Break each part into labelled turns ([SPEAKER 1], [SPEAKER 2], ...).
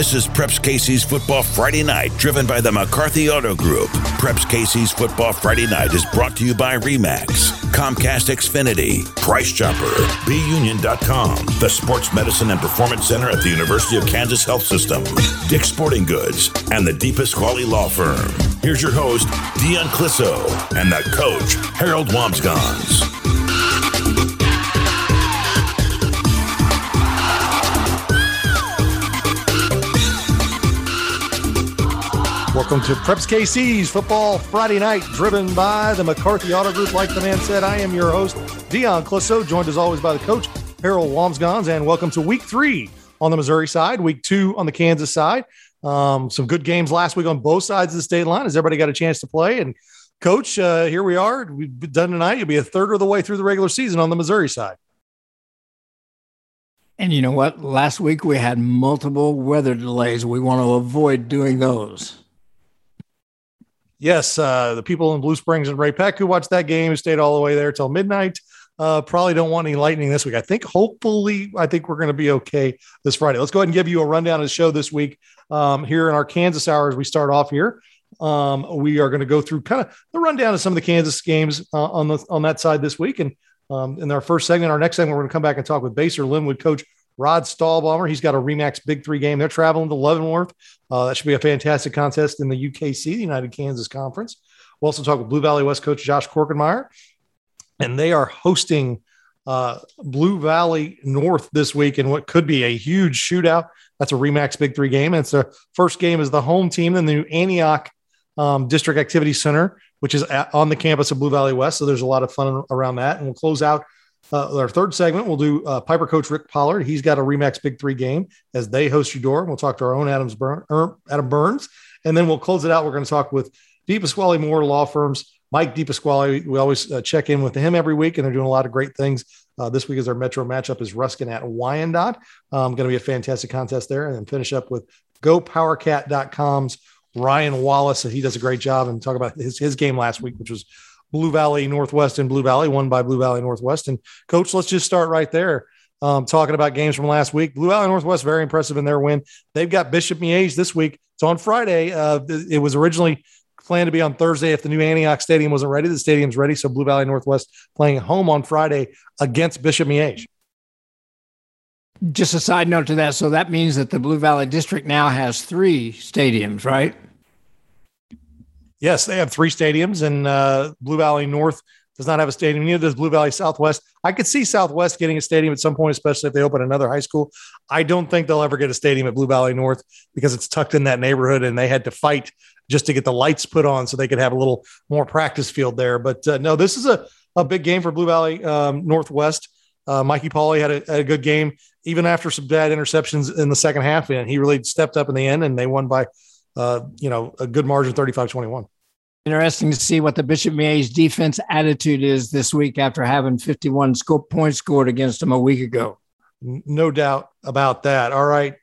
[SPEAKER 1] This is Preps KC's Football Friday Night, driven by the McCarthy Auto Group. Preps KC's Football Friday Night is brought to you by Remax, Comcast Xfinity, Price Chopper, BUnion.com, the Sports Medicine and Performance Center at the University of Kansas Health System, Dick's Sporting Goods, and the DePasquale Law Firm. Here's your host, Dion Clisso, and the coach, Harold Wambsganss.
[SPEAKER 2] Welcome to Preps KC's Football Friday Night, driven by the McCarthy Auto Group. Like the man said, I am your host, Dion Clisso, joined as always by the coach, Harold Wambsganss, and welcome to week three on the Missouri side, week two on the Kansas side. Um, some good games last week on both sides of the state line. Has everybody got a chance to play? And coach, uh, here we are. We've done tonight. You'll be a third of the way through the regular season on the Missouri side.
[SPEAKER 3] And you know what? Last week we had multiple weather delays. We want to avoid doing those
[SPEAKER 2] yes, uh, the people in Blue Springs and Ray-Pec who watched that game stayed all the way there till midnight. Uh, probably don't want any lightning this week. I think hopefully, I think we're going to be okay this Friday. Let's go ahead and give you a rundown of the show this week um, here in our Kansas hour as we start off here. Um, we are going to go through kind of the rundown of some of the Kansas games uh, on the on that side this week. And um, in our first segment, our next segment, we're going to come back and talk with Basehor Linwood coach Rod Stahlbaumer. He's got a Remax Big Three game. They're traveling to Leavenworth. Uh, that should be a fantastic contest in the UKC, the United Kansas Conference. We'll also talk with Blue Valley West coach Josh Korkenmeyer, and they are hosting uh, Blue Valley North this week in what could be a huge shootout. That's a Remax Big Three game. And it's the first game is the home team in the new Antioch um, District Activity Center, which is at, on the campus of Blue Valley West. So there's a lot of fun around that. And we'll close out uh, our third segment, we'll do uh, Piper coach Rick Pollard. He's got a Remax Big Three game as they host Eudora. We'll talk to our own Adams Burn, er, Adam Burns, and then we'll close it out. We're going to talk with DePasquale Moore Law Firms. Mike DePasquale, we always uh, check in with him every week, and they're doing a lot of great things. Uh, this week is our Metro matchup is Ruskin at Wyandotte. Um, going to be a fantastic contest there, and then finish up with GoPowerCat.com's Ryan Wallace. He does a great job and talk about his, his game last week, which was Blue Valley Northwest and Blue Valley, won by Blue Valley Northwest. And coach, let's just start right there. Um, talking about games from last week. Blue Valley Northwest, very impressive in their win. They've got Bishop Miege this week. It's on Friday. Uh, it was originally planned to be on Thursday if the new Antioch Stadium wasn't ready. The stadium's ready. So Blue Valley Northwest playing home on Friday against Bishop Miege.
[SPEAKER 3] Just a side note to that. So that means that the Blue Valley District now has three stadiums, right?
[SPEAKER 2] Yes, they have three stadiums, and uh, Blue Valley North does not have a stadium. Neither does Blue Valley Southwest. I could see Southwest getting a stadium at some point, especially if they open another high school. I don't think they'll ever get a stadium at Blue Valley North because it's tucked in that neighborhood, and they had to fight just to get the lights put on so they could have a little more practice field there. But uh, no, this is a, a big game for Blue Valley um, Northwest. Uh, Mikey Pauly had a, had a, good game, even after some bad interceptions in the second half. And he really stepped up in the end, and they won by uh, you know, a good margin 35 21.
[SPEAKER 3] Interesting to see what the Bishop Miege defense attitude is this week after having 51 sco- points scored against them a week ago.
[SPEAKER 2] No doubt about that. All right.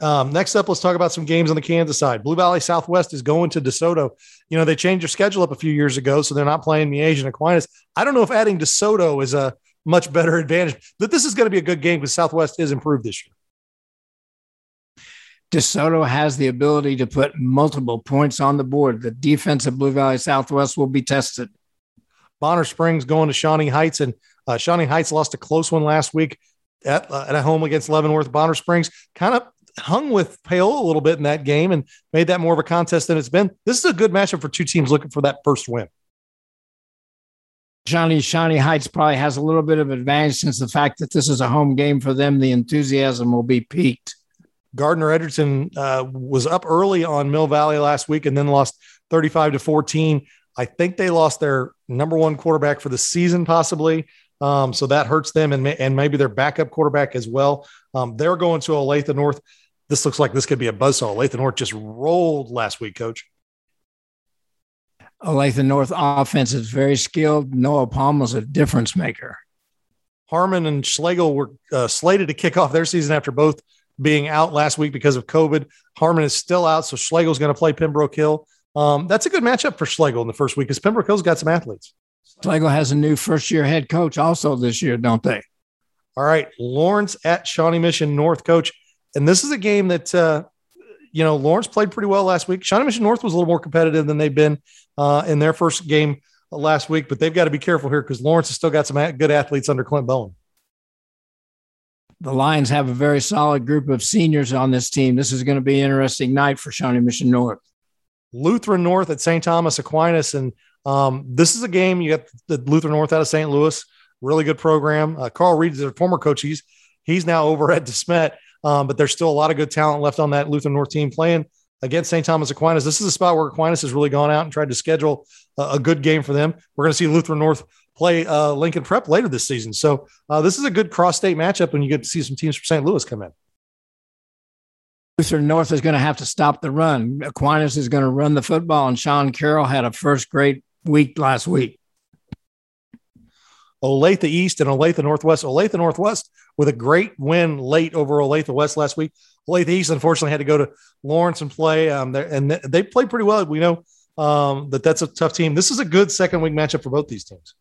[SPEAKER 2] Um, next up, let's talk about some games on the Kansas side. Blue Valley Southwest is going to DeSoto. You know, they changed their schedule up a few years ago, so they're not playing Miege and Aquinas. I don't know if adding DeSoto is a much better advantage, but this is going to be a good game because Southwest is improved this year.
[SPEAKER 3] DeSoto has the ability to put multiple points on the board. The defense of Blue Valley Southwest will be tested.
[SPEAKER 2] Bonner Springs going to Shawnee Heights, and uh, Shawnee Heights lost a close one last week at, uh, at home against Leavenworth. Bonner Springs kind of hung with Paola a little bit in that game and made that more of a contest than it's been. This is a good matchup for two teams looking for that first win.
[SPEAKER 3] Shawnee Shawnee Heights probably has a little bit of advantage since the fact that this is a home game for them. The enthusiasm will be peaked.
[SPEAKER 2] Gardner Edgerton uh, was up early on Mill Valley last week and then lost 35 to 14. I think they lost their number one quarterback for the season, possibly. Um, so that hurts them and, may, and maybe their backup quarterback as well. Um, they're going to Olathe North. This looks like this could be a buzzsaw. Olathe North just rolled last week, coach.
[SPEAKER 3] Olathe North offense is very skilled. Noah Palmer's a difference maker.
[SPEAKER 2] Harmon and Schlagle were uh, slated to kick off their season after both being out last week because of COVID. Harmon is still out, so Schlagle's going to play Pembroke Hill. Um, that's a good matchup for Schlagle in the first week because Pembroke Hill's got some athletes.
[SPEAKER 3] Schlagle has a new first year head coach also this year, don't they?
[SPEAKER 2] All right. Lawrence at Shawnee Mission North coach. And this is a game that uh, you know, Lawrence played pretty well last week. Shawnee Mission North was a little more competitive than they've been uh, in their first game last week, but they've got to be careful here because Lawrence has still got some good athletes under Clint Bowen.
[SPEAKER 3] The Lions have a very solid group of seniors on this team. This is going to be an interesting night for Shawnee Mission North.
[SPEAKER 2] Lutheran North at St. Thomas Aquinas. And um, this is a game you got the Lutheran North out of St. Louis, really good program. Uh, Carl Reed is their former coach. He's, he's now over at DeSmet, um, but there's still a lot of good talent left on that Lutheran North team playing against St. Thomas Aquinas. This is a spot where Aquinas has really gone out and tried to schedule a, a good game for them. We're going to see Lutheran North play uh, Lincoln Prep later this season. So uh, this is a good cross state matchup when you get to see some teams from St. Louis come in.
[SPEAKER 3] Lutheran North is going to have to stop the run. Aquinas is going to run the football, and Sean Carroll had a first great week last week.
[SPEAKER 2] Olathe East and Olathe Northwest. Olathe Northwest with a great win late over Olathe West last week. Olathe East unfortunately had to go to Lawrence and play, um, and they played pretty well. We know um, that that's a tough team. This is a good second week matchup for both these teams.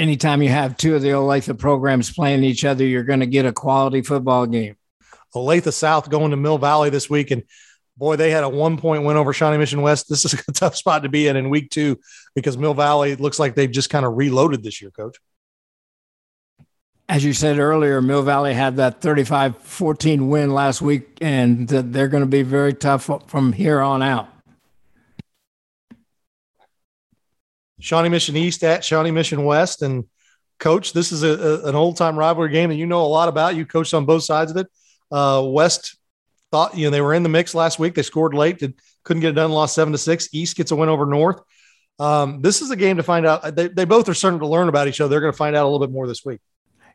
[SPEAKER 3] Anytime you have two of the Olathe programs playing each other, you're going to get a quality football game.
[SPEAKER 2] Olathe South going to Mill Valley this week, and boy, they had a one point win over Shawnee Mission West. This is a tough spot to be in in week two because Mill Valley looks like they've just kind of reloaded this year, coach.
[SPEAKER 3] As you said earlier, Mill Valley had that 35 14 win last week, and they're going to be very tough from here on out.
[SPEAKER 2] Shawnee Mission East at Shawnee Mission West. And coach, this is a, a, an old time rivalry game that you know a lot about. You coached on both sides of it. Uh, West thought, you know, they were in the mix last week. They scored late, did, couldn't get it done, lost seven to six. East gets a win over North. Um, this is a game to find out. They, they both are starting to learn about each other. They're going to find out a little bit more this week.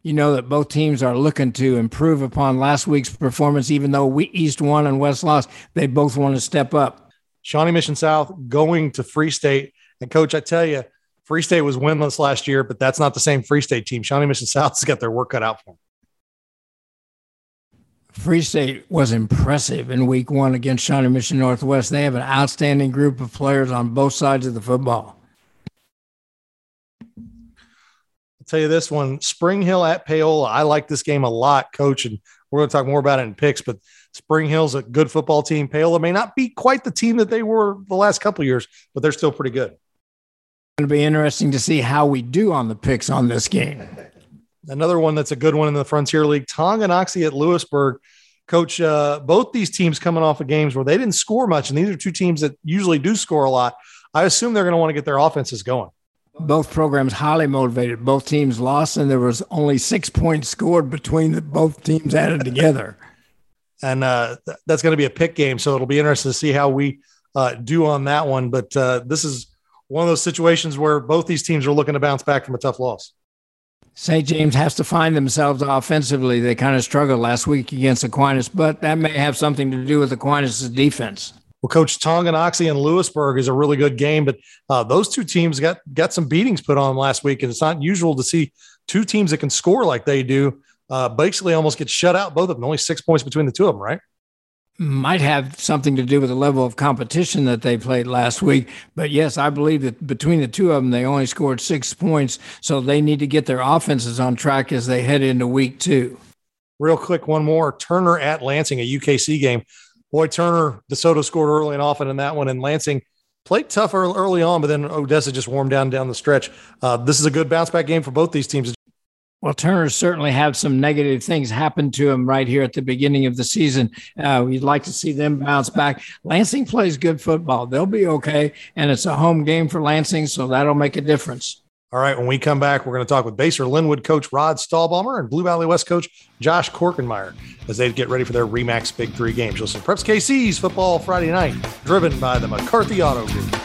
[SPEAKER 3] You know that both teams are looking to improve upon last week's performance, even though we East won and West lost. They both want to step up.
[SPEAKER 2] Shawnee Mission South going to Free State and coach, I tell you, Free State was winless last year, but that's not the same Free State team. Shawnee Mission South's got their work cut out for them.
[SPEAKER 3] Free State was impressive in week one against Shawnee Mission Northwest. They have an outstanding group of players on both sides of the football.
[SPEAKER 2] I'll tell you this one Spring Hill at Paola. I like this game a lot, coach, and we're going to talk more about it in picks, but Spring Hill's a good football team. Paola may not be quite the team that they were the last couple years, but they're still pretty good
[SPEAKER 3] going to be interesting to see how we do on the picks on this game.
[SPEAKER 2] Another one that's a good one in the Frontier League, Tonganoxie at Louisburg. Coach, uh, both these teams coming off of games where they didn't score much, and these are two teams that usually do score a lot. I assume they're going to want to get their offenses going.
[SPEAKER 3] Both programs highly motivated. Both teams lost, and there was only six points scored between the, both teams added together.
[SPEAKER 2] and uh, th- that's going to be a pick game, so it'll be interesting to see how we uh, do on that one. But uh, this is one of those situations where both these teams are looking to bounce back from a tough loss.
[SPEAKER 3] St. James has to find themselves offensively. They kind of struggled last week against Aquinas, but that may have something to do with Aquinas' defense.
[SPEAKER 2] Well, Coach Tonganoxie and Louisburg is a really good game, but uh, those two teams got got some beatings put on last week, and it's not usual to see two teams that can score like they do. Uh, basically, almost get shut out. Both of them, only six points between the two of them, right?
[SPEAKER 3] Might have something to do with the level of competition that they played last week. But yes, I believe that between the two of them, they only scored six points. So they need to get their offenses on track as they head into week two.
[SPEAKER 2] Real quick, one more Turner at Lansing, a UKC game. Boy, Turner, DeSoto scored early and often in that one, and Lansing played tough early on, but then Odessa just warmed down down the stretch. Uh, this is a good bounce back game for both these teams.
[SPEAKER 3] Well, Turner certainly had some negative things happen to him right here at the beginning of the season. Uh, we'd like to see them bounce back. Lansing plays good football. They'll be okay. And it's a home game for Lansing, so that'll make a difference.
[SPEAKER 2] All right. When we come back, we're going to talk with Basehor Linwood coach Rod Stahlbaumer and Blue Valley West coach Josh Korkenmeyer as they get ready for their Remax Big Three games. See Preps KC's football Friday night, driven by the McCarthy Auto Group.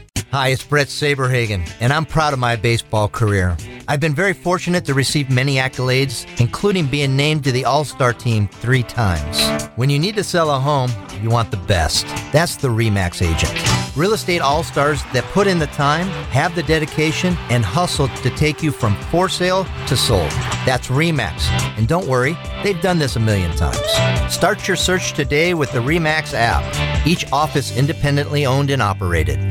[SPEAKER 4] Hi, it's Bret Saberhagen, and I'm proud of my baseball career. I've been very fortunate to receive many accolades, including being named to the All Star team three times. When you need to sell a home, you want the best. That's the REMAX agent. Real estate all stars that put in the time, have the dedication, and hustle to take you from for sale to sold. That's REMAX. And don't worry, they've done this a million times. Start your search today with the REMAX app, each office independently owned and operated.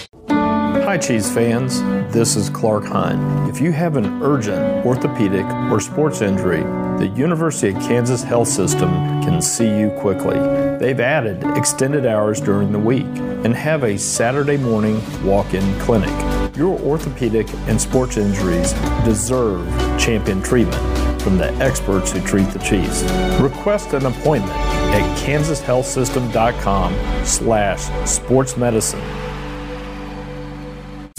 [SPEAKER 5] Hi, Chiefs fans. This is Clark Hunt. If you have an urgent orthopedic or sports injury, the University of Kansas Health System can see you quickly. They've added extended hours during the week and have a Saturday morning walk in clinic. Your orthopedic and sports injuries deserve champion treatment from the experts who treat the Chiefs. Request an appointment at kansashealthsystem.com slash sportsmedicine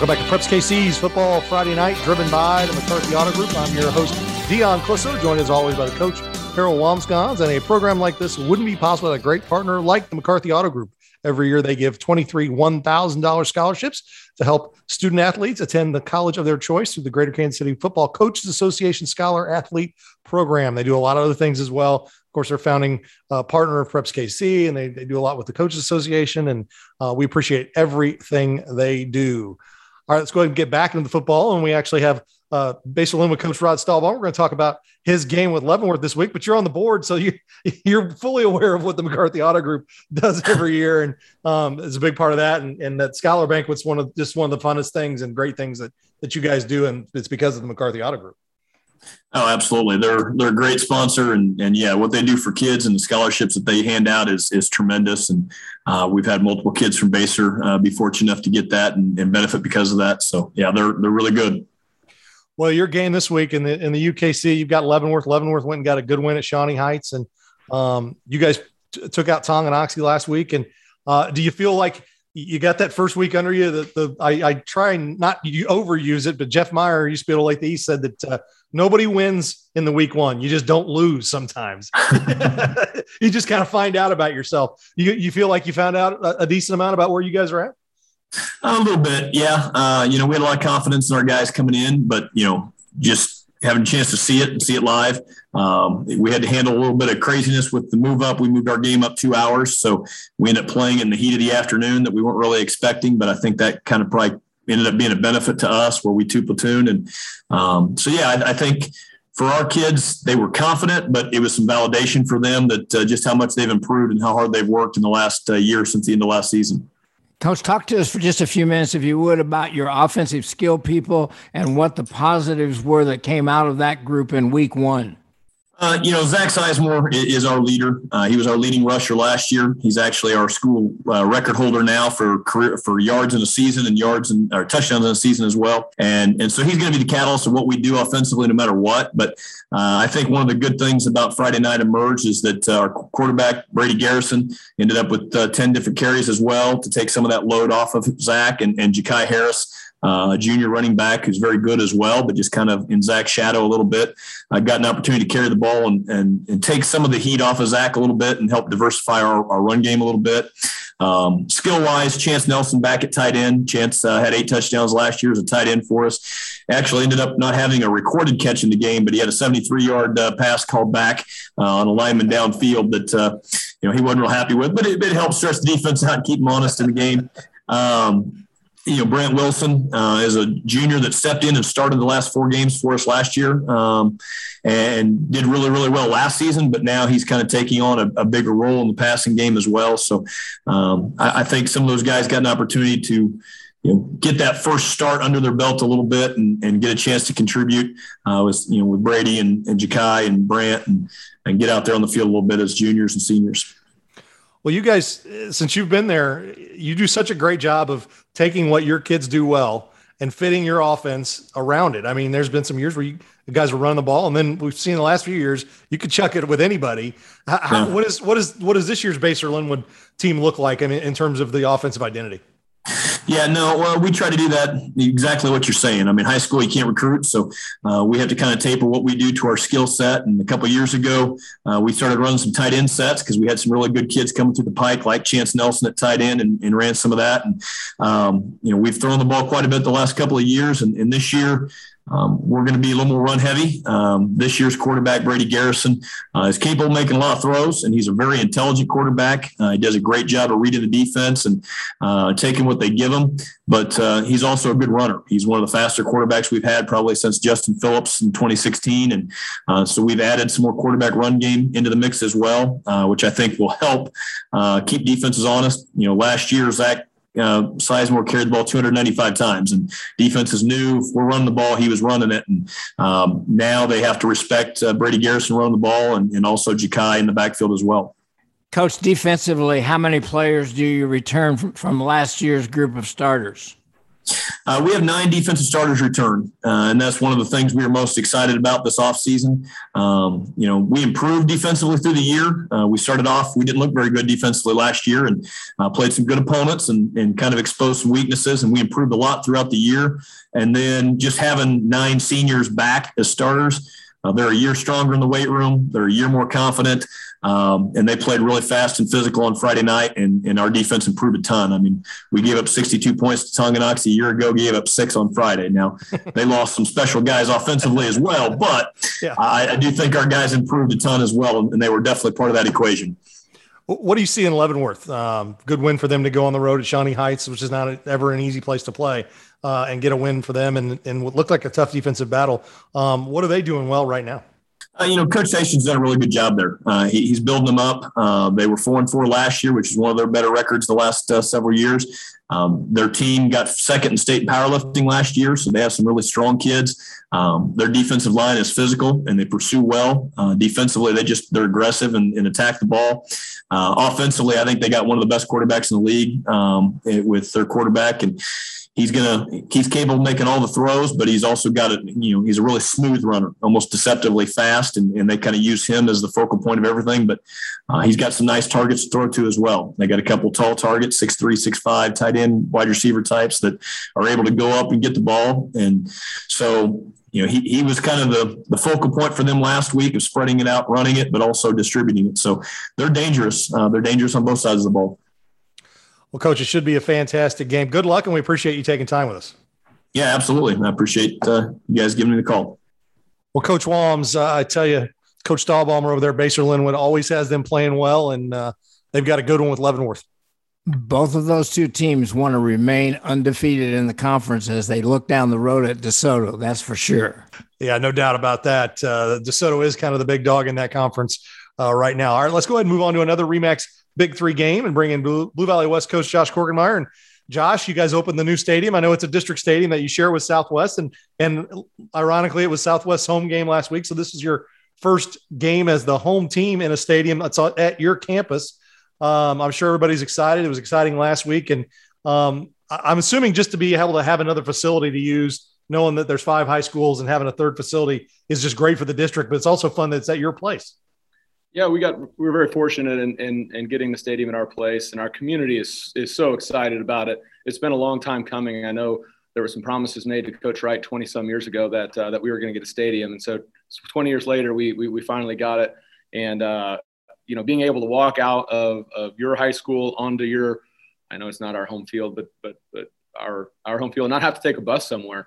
[SPEAKER 2] Welcome back to Preps KC's Football Friday Night, driven by the McCarthy Auto Group. I'm your host, Dion Clisso, joined as always by the coach, Harold Wambsganss. And a program like this wouldn't be possible without a great partner like the McCarthy Auto Group. Every year they give 23 $1,000 scholarships to help student athletes attend the college of their choice through the Greater Kansas City Football Coaches Association Scholar Athlete Program. They do a lot of other things as well. Of course, they're founding uh, partner of Preps KC, and they, they do a lot with the Coaches Association. And uh, we appreciate everything they do. All right, let's go ahead and get back into the football. And we actually have uh, baseball in with Coach Rod Stahlbaum. We're going to talk about his game with Leavenworth this week, but you're on the board, so you you're fully aware of what the McCarthy Auto Group does every year, and um, it's a big part of that. And, and that Scholar Banquet's one of just one of the funnest things and great things that that you guys do, and it's because of the McCarthy Auto Group.
[SPEAKER 6] Oh, absolutely. They're they're a great sponsor, and and yeah, what they do for kids and the scholarships that they hand out is is tremendous. And uh, we've had multiple kids from Basehor uh, be fortunate enough to get that and, and, benefit because of that. So yeah, they're they're really good.
[SPEAKER 2] Well, your game this week in the in the UKC, you've got Leavenworth. Leavenworth went and got a good win at Shawnee Heights, and um, you guys t- took out Tonganoxie last week. And uh, do you feel like you got that first week under you? That the I, I try not you overuse it, but Jeff Meyer used to be able to like the East said that uh, nobody wins in the week one. You just don't lose sometimes. you just kind of find out about yourself. You, you feel like you found out a, a decent amount about where you guys are at?
[SPEAKER 6] A little bit, yeah. Uh, you know, we had a lot of confidence in our guys coming in, but you know, just having a chance to see it and see it live. Um, we had to handle a little bit of craziness with the move up. We moved our game up two hours, so we ended up playing in the heat of the afternoon that we weren't really expecting. But I think that kind of probably ended up being a benefit to us where we two platoon. And um, so, yeah, I, I, think for our kids, they were confident, but it was some validation for them that uh, just how much they've improved and how hard they've worked in the last uh, year since the end of last season.
[SPEAKER 3] Coach, talk to us for just a few minutes, if you would, about your offensive skill people and what the positives were that came out of that group in week one.
[SPEAKER 6] Uh, you know, Zach Sizemore is our leader. Uh, he was our leading rusher last year. He's actually our school uh, record holder now for career for yards in a season and yards and or touchdowns in a season as well. And and so he's going to be the catalyst of what we do offensively, no matter what. But uh, I think one of the good things about Friday night emerge is that uh, our quarterback Brady Garrison ended up with uh, ten different carries as well to take some of that load off of Zach and and Jakai Harris uh, a junior running back who's very good as well, but just kind of in Zach's shadow a little bit. I got an opportunity to carry the ball and, and, and take some of the heat off of Zach a little bit and help diversify our, our run game a little bit. Um, skill wise, Chance Nelson back at tight end. Chance uh, had eight touchdowns last year as a tight end for us. Actually, ended up not having a recorded catch in the game, but he had a 73 yard uh, pass called back uh, on a lineman downfield that uh, you know he wasn't real happy with, but it, it helped stretch the defense out and keep him honest in the game. Um, you know, Brant Wilson uh, is a junior that stepped in and started the last four games for us last year um, and did really, really well last season. But now he's kind of taking on a, a bigger role in the passing game as well. So um, I, I, think some of those guys got an opportunity to, you know, get that first start under their belt a little bit and, and get a chance to contribute uh, with, you know, with Brady and, and Jakai and Brant and, and get out there on the field a little bit as juniors and seniors.
[SPEAKER 2] Well, you guys, uh, since you've been there, you do such a great job of taking what your kids do well and fitting your offense around it. I mean, there's been some years where you guys were running the ball, and then we've seen the last few years you could chuck it with anybody. How, yeah. what is what is what does this year's Basehor Linwood team look like? I mean, in terms of the offensive identity.
[SPEAKER 6] Yeah, no, well, we try to do that exactly what you're saying. I mean, high school, you can't recruit. So uh, we have to kind of taper what we do to our skill set. And a couple years ago, uh, we started running some tight end sets because we had some really good kids coming through the pike, like Chance Nelson at tight end, and, and ran some of that. And, um, you know, we've thrown the ball quite a bit the last couple of years. And, and this year, um, we're going to be a little more run heavy. Um, this year's quarterback, Brady Garrison, uh, is capable of making a lot of throws, and he's a very intelligent quarterback. Uh, he does a great job of reading the defense and uh, taking what they give him. But uh, he's also a good runner. He's one of the faster quarterbacks we've had probably since Justin Phillips in 2016. And uh, so we've added some more quarterback run game into the mix as well, uh, which I think will help keep defenses honest. You know, last year, Zach uh, Sizemore carried the ball 295 times, and defense is new. If we're running the ball, he was running it, and um, now they have to respect uh, Brady Garrison running the ball, and, and also Jakai in the backfield as well.
[SPEAKER 3] Coach, defensively, how many players do you return from, from last year's group of starters?
[SPEAKER 6] Uh, we have nine defensive starters return, uh, and that's one of the things we are most excited about this offseason. Um, you know, we improved defensively through the year. Uh, we started off, we didn't look very good defensively last year and uh, played some good opponents and, and kind of exposed some weaknesses, and we improved a lot throughout the year. And then just having nine seniors back as starters, uh, they're a year stronger in the weight room, they're a year more confident. Um, and they played really fast and physical on Friday night, and, and our defense improved a ton. I mean, we gave up 62 points to Tonganox a year ago, gave up six on Friday. Now, they lost some special guys offensively as well, but yeah. I, I do think our guys improved a ton as well, and they were definitely part of that equation.
[SPEAKER 2] What do you see in Leavenworth? Um, good win for them to go on the road at Shawnee Heights, which is not ever an easy place to play, uh, and get a win for them and, and what looked like a tough defensive battle. Um, what are they doing well right now?
[SPEAKER 6] Uh, you know, Coach Station's done a really good job there. Uh, he, he's building them up. Uh, they were four and four last year, which is one of their better records the last uh, several years. Um, their team got second in state powerlifting last year, so they have some really strong kids. Um, their defensive line is physical and they pursue well. Uh, defensively, they just they're aggressive and, and attack the ball. Uh, offensively, I think they got one of the best quarterbacks in the league um, with their quarterback and he's gonna he's capable of making all the throws, but he's also got a you know he's a really smooth runner, almost deceptively fast, and, and they kind of use him as the focal point of everything. But uh, he's got some nice targets to throw to as well. They got a couple tall targets, six three, six five, tight end, wide receiver types that are able to go up and get the ball, and so. You know, he, he was kind of the, the focal point for them last week of spreading it out, running it, but also distributing it. So they're dangerous. Uh, they're dangerous on both sides of the ball.
[SPEAKER 2] Well, coach, it should be a fantastic game. Good luck, and we appreciate you taking time with us.
[SPEAKER 6] Yeah, absolutely. I appreciate uh, you guys giving me the call.
[SPEAKER 2] Well, Coach Walms, uh, I tell you, Coach Stahlbaumer over there, Basehor Linwood, always has them playing well, and uh, they've got a good one with Leavenworth.
[SPEAKER 3] Both of those two teams want to remain undefeated in the conference as they look down the road at DeSoto. That's for sure.
[SPEAKER 2] Yeah, no doubt about that. Uh, DeSoto is kind of the big dog in that conference uh, right now. All right, let's go ahead and move on to another Remax Big Three game and bring in Blue, Blue Valley West Coast Josh Korkenmeyer. And Josh, you guys opened the new stadium. I know it's a district stadium that you share with Southwest, and and ironically, it was Southwest's home game last week. So this is your first game as the home team in a stadium that's at your campus. Um, I'm sure everybody's excited. It was exciting last week, and um, I'm assuming just to be able to have another facility to use, knowing that there's five high schools and having a third facility is just great for the district. But it's also fun that it's at your place.
[SPEAKER 7] Yeah, we got we were very fortunate in, in, in getting the stadium in our place, and our community is is so excited about it. It's been a long time coming. I know there were some promises made to Coach Wright 20 some years ago that uh, that we were going to get a stadium, and so 20 years later, we we, we finally got it. And uh, you know, being able to walk out of, of your high school onto your, I know it's not our home field, but but but our our home field, not have to take a bus somewhere.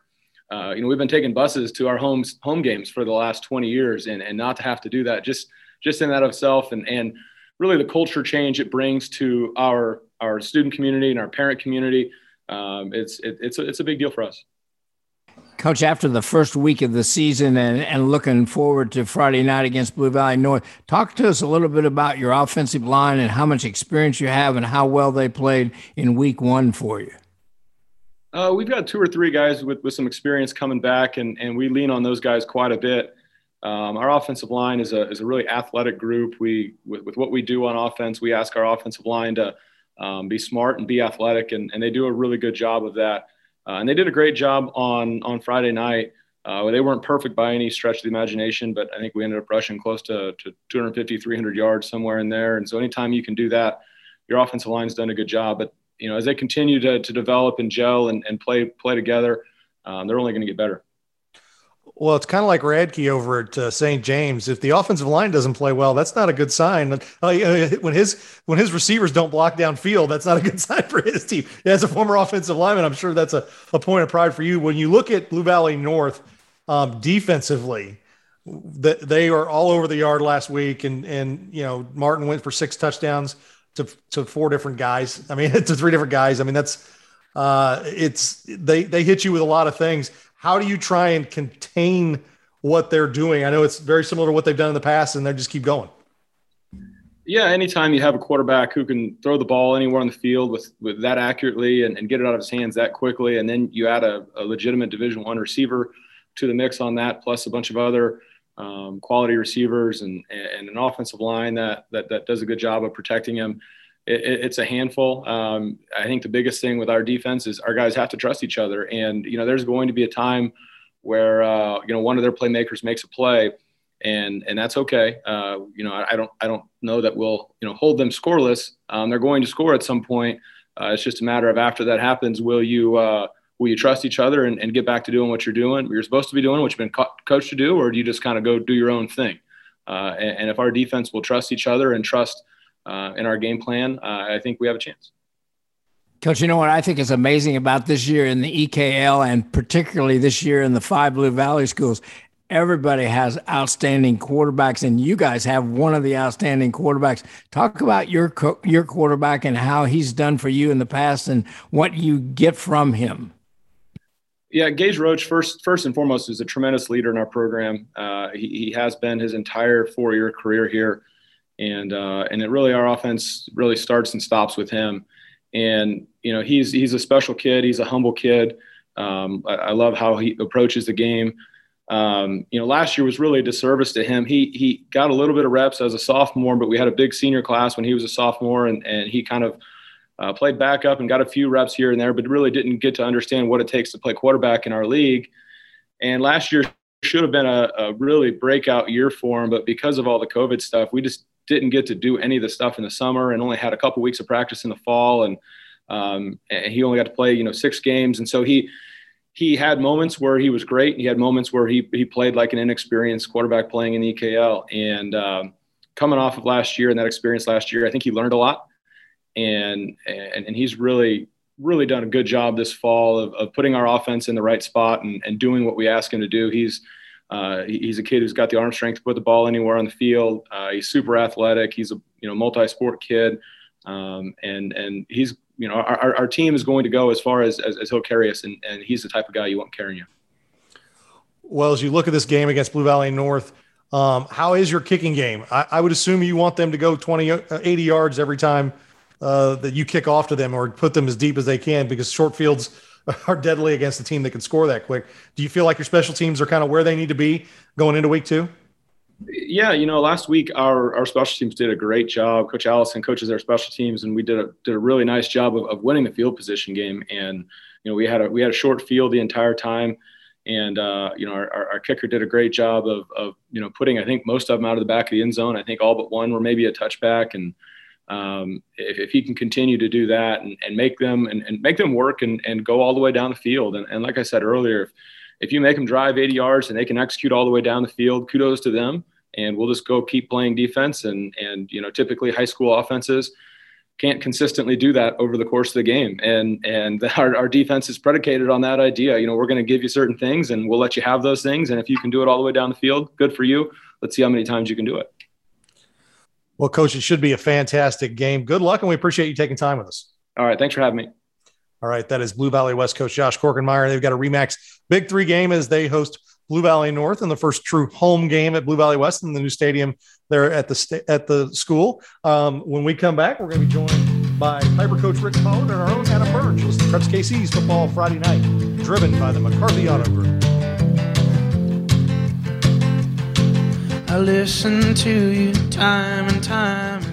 [SPEAKER 7] Uh, you know, we've been taking buses to our homes home games for the last 20 years, and and not to have to do that just just in that of self and, and really the culture change it brings to our, our student community and our parent community. Um, it's, it, it's, a, it's a big deal for us.
[SPEAKER 3] Coach, after the first week of the season and, and looking forward to Friday night against Blue Valley North, talk to us a little bit about your offensive line and how much experience you have and how well they played in week one for you.
[SPEAKER 7] Uh, we've got two or three guys with, with some experience coming back, and, and we lean on those guys quite a bit. Um, our offensive line is a, is a really athletic group. We, with, with, what we do on offense, we ask our offensive line to um, be smart and be athletic, and, and they do a really good job of that. Uh, and they did a great job on, on Friday night. Uh, they weren't perfect by any stretch of the imagination, but I think we ended up rushing close to, to 250, 300 yards somewhere in there. And so anytime you can do that, your offensive line's done a good job. But, you know, as they continue to, to develop and gel and, and play, play together, um, they're only going to get better.
[SPEAKER 2] Well, it's kind of like Radke over at uh, St. James. If the offensive line doesn't play well, that's not a good sign. Uh, when his when his receivers don't block downfield, that's not a good sign for his team. As a former offensive lineman, I'm sure that's a, a point of pride for you. When you look at Blue Valley North um, defensively, that they are all over the yard last week, and and you know Martin went for six touchdowns to to four different guys. I mean, to three different guys. I mean, that's uh, it's they they hit you with a lot of things how do you try and contain what they're doing? I know it's very similar to what they've done in the past, and they just keep going.
[SPEAKER 7] Yeah, anytime you have a quarterback who can throw the ball anywhere on the field with, with that accurately and, and get it out of his hands that quickly, and then you add a, a legitimate Division One receiver to the mix on that, plus a bunch of other um, quality receivers and, and an offensive line that, that that does a good job of protecting him it, it's a handful. Um, I think the biggest thing with our defense is our guys have to trust each other. And, you know, there's going to be a time where, uh, you know, one of their playmakers makes a play and, and that's okay. Uh, you know, I, I, don't, I don't know that we'll, you know, hold them scoreless. Um, they're going to score at some point. Uh, it's just a matter of after that happens, will you, uh, will you trust each other and, and, get back to doing what you're doing, what you're supposed to be doing, what you've been co- coached to do, or do you just kind of go do your own thing? Uh, and, and if our defense will trust each other and trust, uh, in our game plan, uh, I think we have a chance.
[SPEAKER 3] Coach, you know what I think is amazing about this year in the EKL and particularly this year in the five Blue Valley schools? Everybody has outstanding quarterbacks, and you guys have one of the outstanding quarterbacks. Talk about your co- your quarterback and how he's done for you in the past, and what you get from him.
[SPEAKER 7] Yeah, Gage Roach first first and foremost is a tremendous leader in our program. Uh, he, he, has been his entire four year career here and uh, and it really our offense really starts and stops with him. And you know he's he's a special kid. He's a humble kid. Um, I, I, love how he approaches the game. Um, you know, last year was really a disservice to him. He he got a little bit of reps as a sophomore, but we had a big senior class when he was a sophomore, and and he kind of uh, played backup and got a few reps here and there, but really didn't get to understand what it takes to play quarterback in our league. And last year should have been a, a really breakout year for him, but because of all the COVID stuff, we just didn't get to do any of the stuff in the summer and only had a couple weeks of practice in the fall. And, um, and he only got to play you know six games. And so he he had moments where he was great. He had moments where he, he played like an inexperienced quarterback playing in the ekl and um, coming off of last year and that experience last year i think he learned a lot. And and, and he's really really done a good job this fall of, of putting our offense in the right spot and, and doing what we ask him to do. He's uh, he's a kid who's got the arm strength to put the ball anywhere on the field. Uh, he's super athletic. He's a you know multi-sport kid, um, and and he's you know our, our team is going to go as far as, as, as he'll carry us, and, and he's the type of guy you want carrying you.
[SPEAKER 2] Well, as you look at this game against Blue Valley North, um, how is your kicking game? I, I, would assume you want them to go 20, uh, 80 yards every time uh, that you kick off to them or put them as deep as they can because short fields – are deadly against a team that can score that quick. Do you feel like your special teams are kind of where they need to be going into week two?
[SPEAKER 7] Yeah, you know, last week our our special teams did a great job. Coach Allison coaches our special teams, and we did a did a really nice job of, of winning the field position game. And you know, we had a we had a short field the entire time, and uh, you know, our, our kicker did a great job of of you know putting I think most of them out of the back of the end zone. I think all but one were maybe a touchback, and um, if, if, he can continue to do that and, and make them and, and, make them work and, and go all the way down the field, and, and like I said earlier, if, if you make them drive 80 yards and they can execute all the way down the field, kudos to them and we'll just go keep playing defense. And and you know, typically high school offenses can't consistently do that over the course of the game. And and our, our defense is predicated on that idea. You know, we're going to give you certain things, and we'll let you have those things. And if you can do it all the way down the field, good for you. Let's see how many times you can do it.
[SPEAKER 2] Well, coach, it should be a fantastic game. Good luck, and we appreciate you taking time with us.
[SPEAKER 7] All right, thanks for having me.
[SPEAKER 2] All right, that is Blue Valley West coach Josh Korkenmeyer. They've got a Remax Big Three game as they host Blue Valley North in the first true home game at Blue Valley West in the new stadium there at the sta- at the school. Um, when we come back, we're going to be joined by Piper coach Rick Poe and our own Anna Burge. Listen to Preps KC's football Friday night, driven by the McCarthy Auto Group.
[SPEAKER 8] I listen to you time and time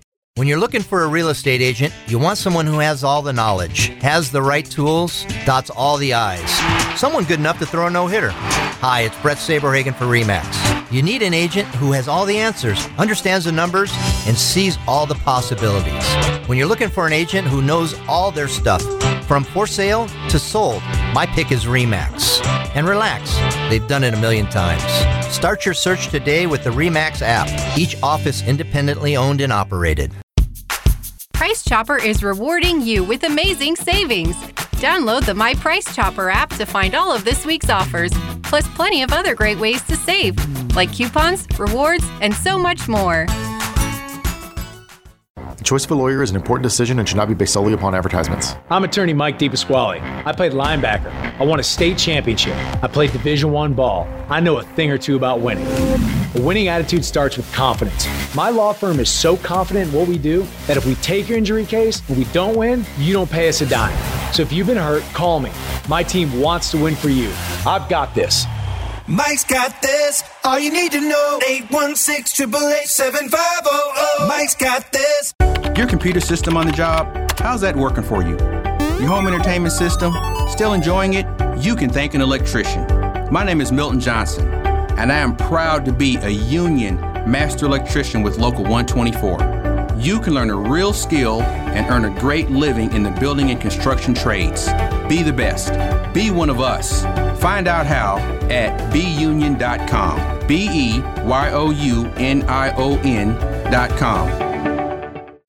[SPEAKER 4] When you're looking for a real estate agent, you want someone who has all the knowledge, has the right tools, dots all the I's. Someone good enough to throw a no hitter. Hi, it's Bret Saberhagen for REMAX. You need an agent who has all the answers, understands the numbers, and sees all the possibilities. When you're looking for an agent who knows all their stuff, from for sale to sold, my pick is REMAX. And relax, they've done it a million times. Start your search today with the REMAX app, each office independently owned and operated.
[SPEAKER 9] Price Chopper is rewarding you with amazing savings. Download the My Price Chopper app to find all of this week's offers, plus plenty of other great ways to save, like coupons, rewards, and so much more.
[SPEAKER 10] The choice of a lawyer is an important decision and should not be based solely upon advertisements.
[SPEAKER 11] I'm attorney Mike DePasquale. I played linebacker. I won a state championship. I played Division One ball. I know a thing or two about winning. A winning attitude starts with confidence. My law firm is so confident in what we do that if we take your injury case and we don't win, you don't pay us a dime. So if you've been hurt, call me. My team wants to win for you. I've got this.
[SPEAKER 12] Mike's got this. All you need to know. 816 888 Mike's got this.
[SPEAKER 13] Your computer system on the job, how's that working for you? Your home entertainment system, still enjoying it? You can thank an electrician. My name is Milton Johnson, and I am proud to be a union master electrician with Local 124. You can learn a real skill and earn a great living in the building and construction trades. Be the best. Be one of us. Find out how at beunion.com. B E Y O U N I O N.com.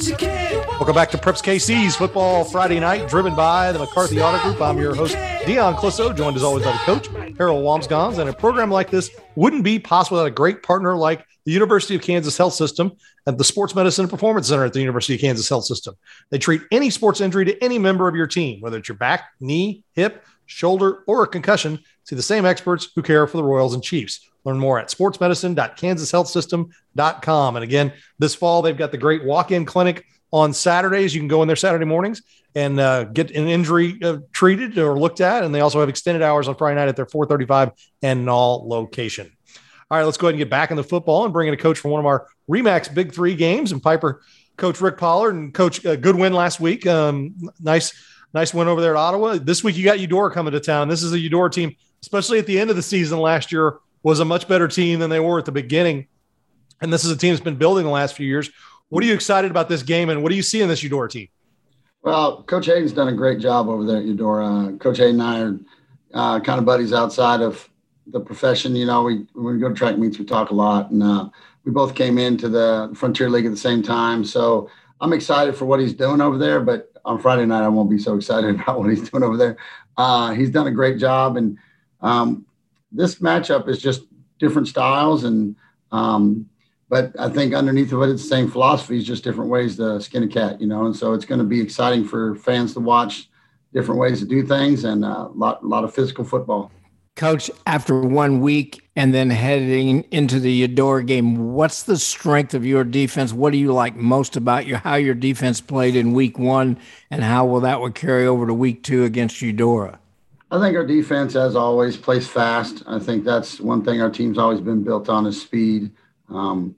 [SPEAKER 2] Welcome back to Preps KC's Football Friday Night, driven by the McCarthy Auto Group. I'm your host, Dion Clisso, joined as always by the coach, Harold Wambsganss. And a program like this wouldn't be possible without a great partner like the University of Kansas Health System and the Sports Medicine and Performance Center at the University of Kansas Health System. They treat any sports injury to any member of your team, whether it's your back, knee, hip, shoulder, or a concussion. See the same experts who care for the Royals and Chiefs. Learn more at sportsmedicine.kansashealthsystem.com. And again, this fall, they've got the great walk in clinic on Saturdays. You can go in there Saturday mornings and uh, get an injury uh, treated or looked at. And they also have extended hours on Friday night at their 435 and Nall location. All right, let's go ahead and get back in the football and bring in a coach from one of our Remax Big Three games and Piper, Coach Rick Pollard and Coach uh, good win last week. Um, nice Nice win over there at Ottawa. This week you got Eudora coming to town. This is a Eudora team, especially at the end of the season last year, was a much better team than they were at the beginning. And this is a team that's been building the last few years. What are you excited about this game, and what do you see in this Eudora team?
[SPEAKER 14] Well, Coach Hayden's done a great job over there at Eudora. Coach Hayden and I are uh, kind of buddies outside of the profession. You know, we when we go to track meets, we talk a lot, and uh, we both came into the Frontier League at the same time. So I'm excited for what he's doing over there. But on Friday night, I won't be so excited about what he's doing over there. Uh, he's done a great job, and um, this matchup is just different styles and. Um, but I think underneath of it, it's the same philosophies, just different ways to skin a cat, you know. And so it's going to be exciting for fans to watch different ways to do things and a uh, lot, a lot of physical football.
[SPEAKER 3] Coach, after one week and then heading into the Eudora game, what's the strength of your defense? What do you like most about your how your defense played in week one, and how will that would carry over to week two against Eudora?
[SPEAKER 14] I think our defense, as always, plays fast. I think that's one thing our team's always been built on is speed. Um,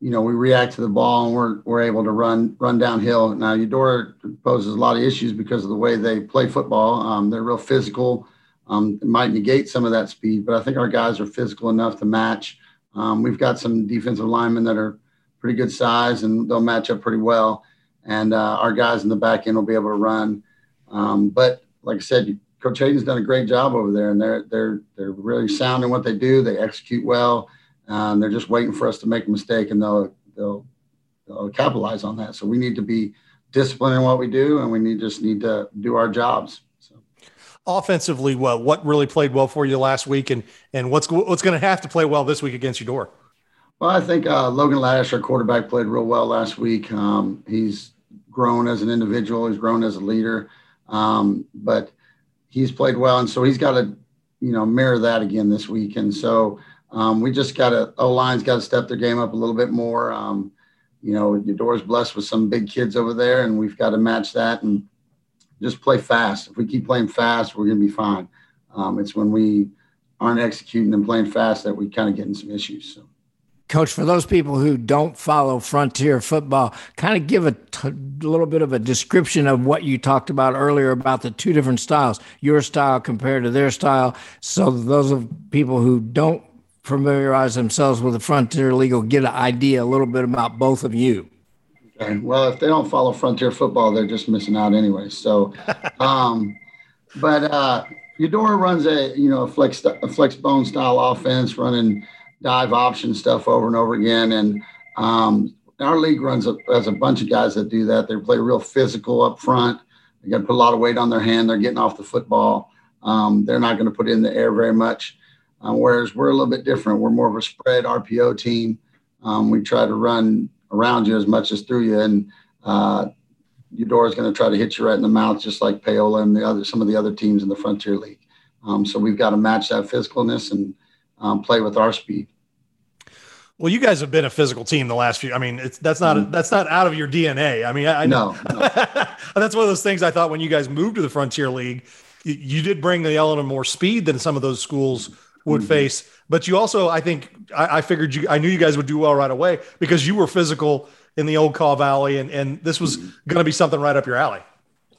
[SPEAKER 14] you know, we react to the ball and we're, we're able to run run downhill. Now, Eudora poses a lot of issues because of the way they play football. Um, they're real physical. Um, it might negate some of that speed, but I think our guys are physical enough to match. Um, we've got some defensive linemen that are pretty good size and they'll match up pretty well. And uh, our guys in the back end will be able to run. Um, but like I said, Coach Hayden's done a great job over there, and they're they're they're really sound in what they do. They execute well and they're just waiting for us to make a mistake, and they'll they'll, they'll capitalize on that. So we need to be disciplined in what we do, and we need just need to do our jobs. So.
[SPEAKER 2] Offensively, well, what really played well for you last week, and and what's what's going to have to play well this week against Eudora?
[SPEAKER 14] Well, I think uh, Logan Lash, our quarterback, played real well last week. Um, he's grown as an individual. He's grown as a leader, um, but he's played well, and so he's got to, you know, mirror that again this week. And so um, we just got to, O line's got to step their game up a little bit more. Um, you know, Eudora's blessed with some big kids over there, and we've got to match that and just play fast. If we keep playing fast, we're going to be fine. Um, it's when we aren't executing and playing fast that we kind of get in some issues. So.
[SPEAKER 3] Coach, for those people who don't follow Frontier football, kind of give a t- little bit of a description of what you talked about earlier about the two different styles, your style compared to their style. So those of people who don't familiarize themselves with the Frontier League will get an idea a little bit about both of you.
[SPEAKER 14] Okay. Well, if they don't follow Frontier football, they're just missing out anyway. So, um, but uh, Eudora runs a you know a flex a flex bone style offense, running dive option stuff over and over again, and um, our league runs a, has a bunch of guys that do that. They play real physical up front. They got to put a lot of weight on their hand. They're getting off the football. Um, they're not going to put in the air very much. Um, whereas we're a little bit different. We're more of a spread RPO team. Um, we try to run around you as much as through you, and uh, Eudora is going to try to hit you right in the mouth, just like Paola and the other some of the other teams in the Frontier League. Um, so we've got to match that physicalness and um, play with our speed.
[SPEAKER 2] Well, you guys have been a physical team the last few. I mean, it's that's not mm-hmm. that's not out of your DNA. I mean, I, I
[SPEAKER 14] know no, no.
[SPEAKER 2] that's one of those things I thought when you guys moved to the Frontier League, you, you did bring the element of more speed than some of those schools would mm-hmm. face. But you also, I think, I, I, figured you, I knew you guys would do well right away because you were physical in the old Kaw Valley, and and this was mm-hmm. going to be something right up your alley.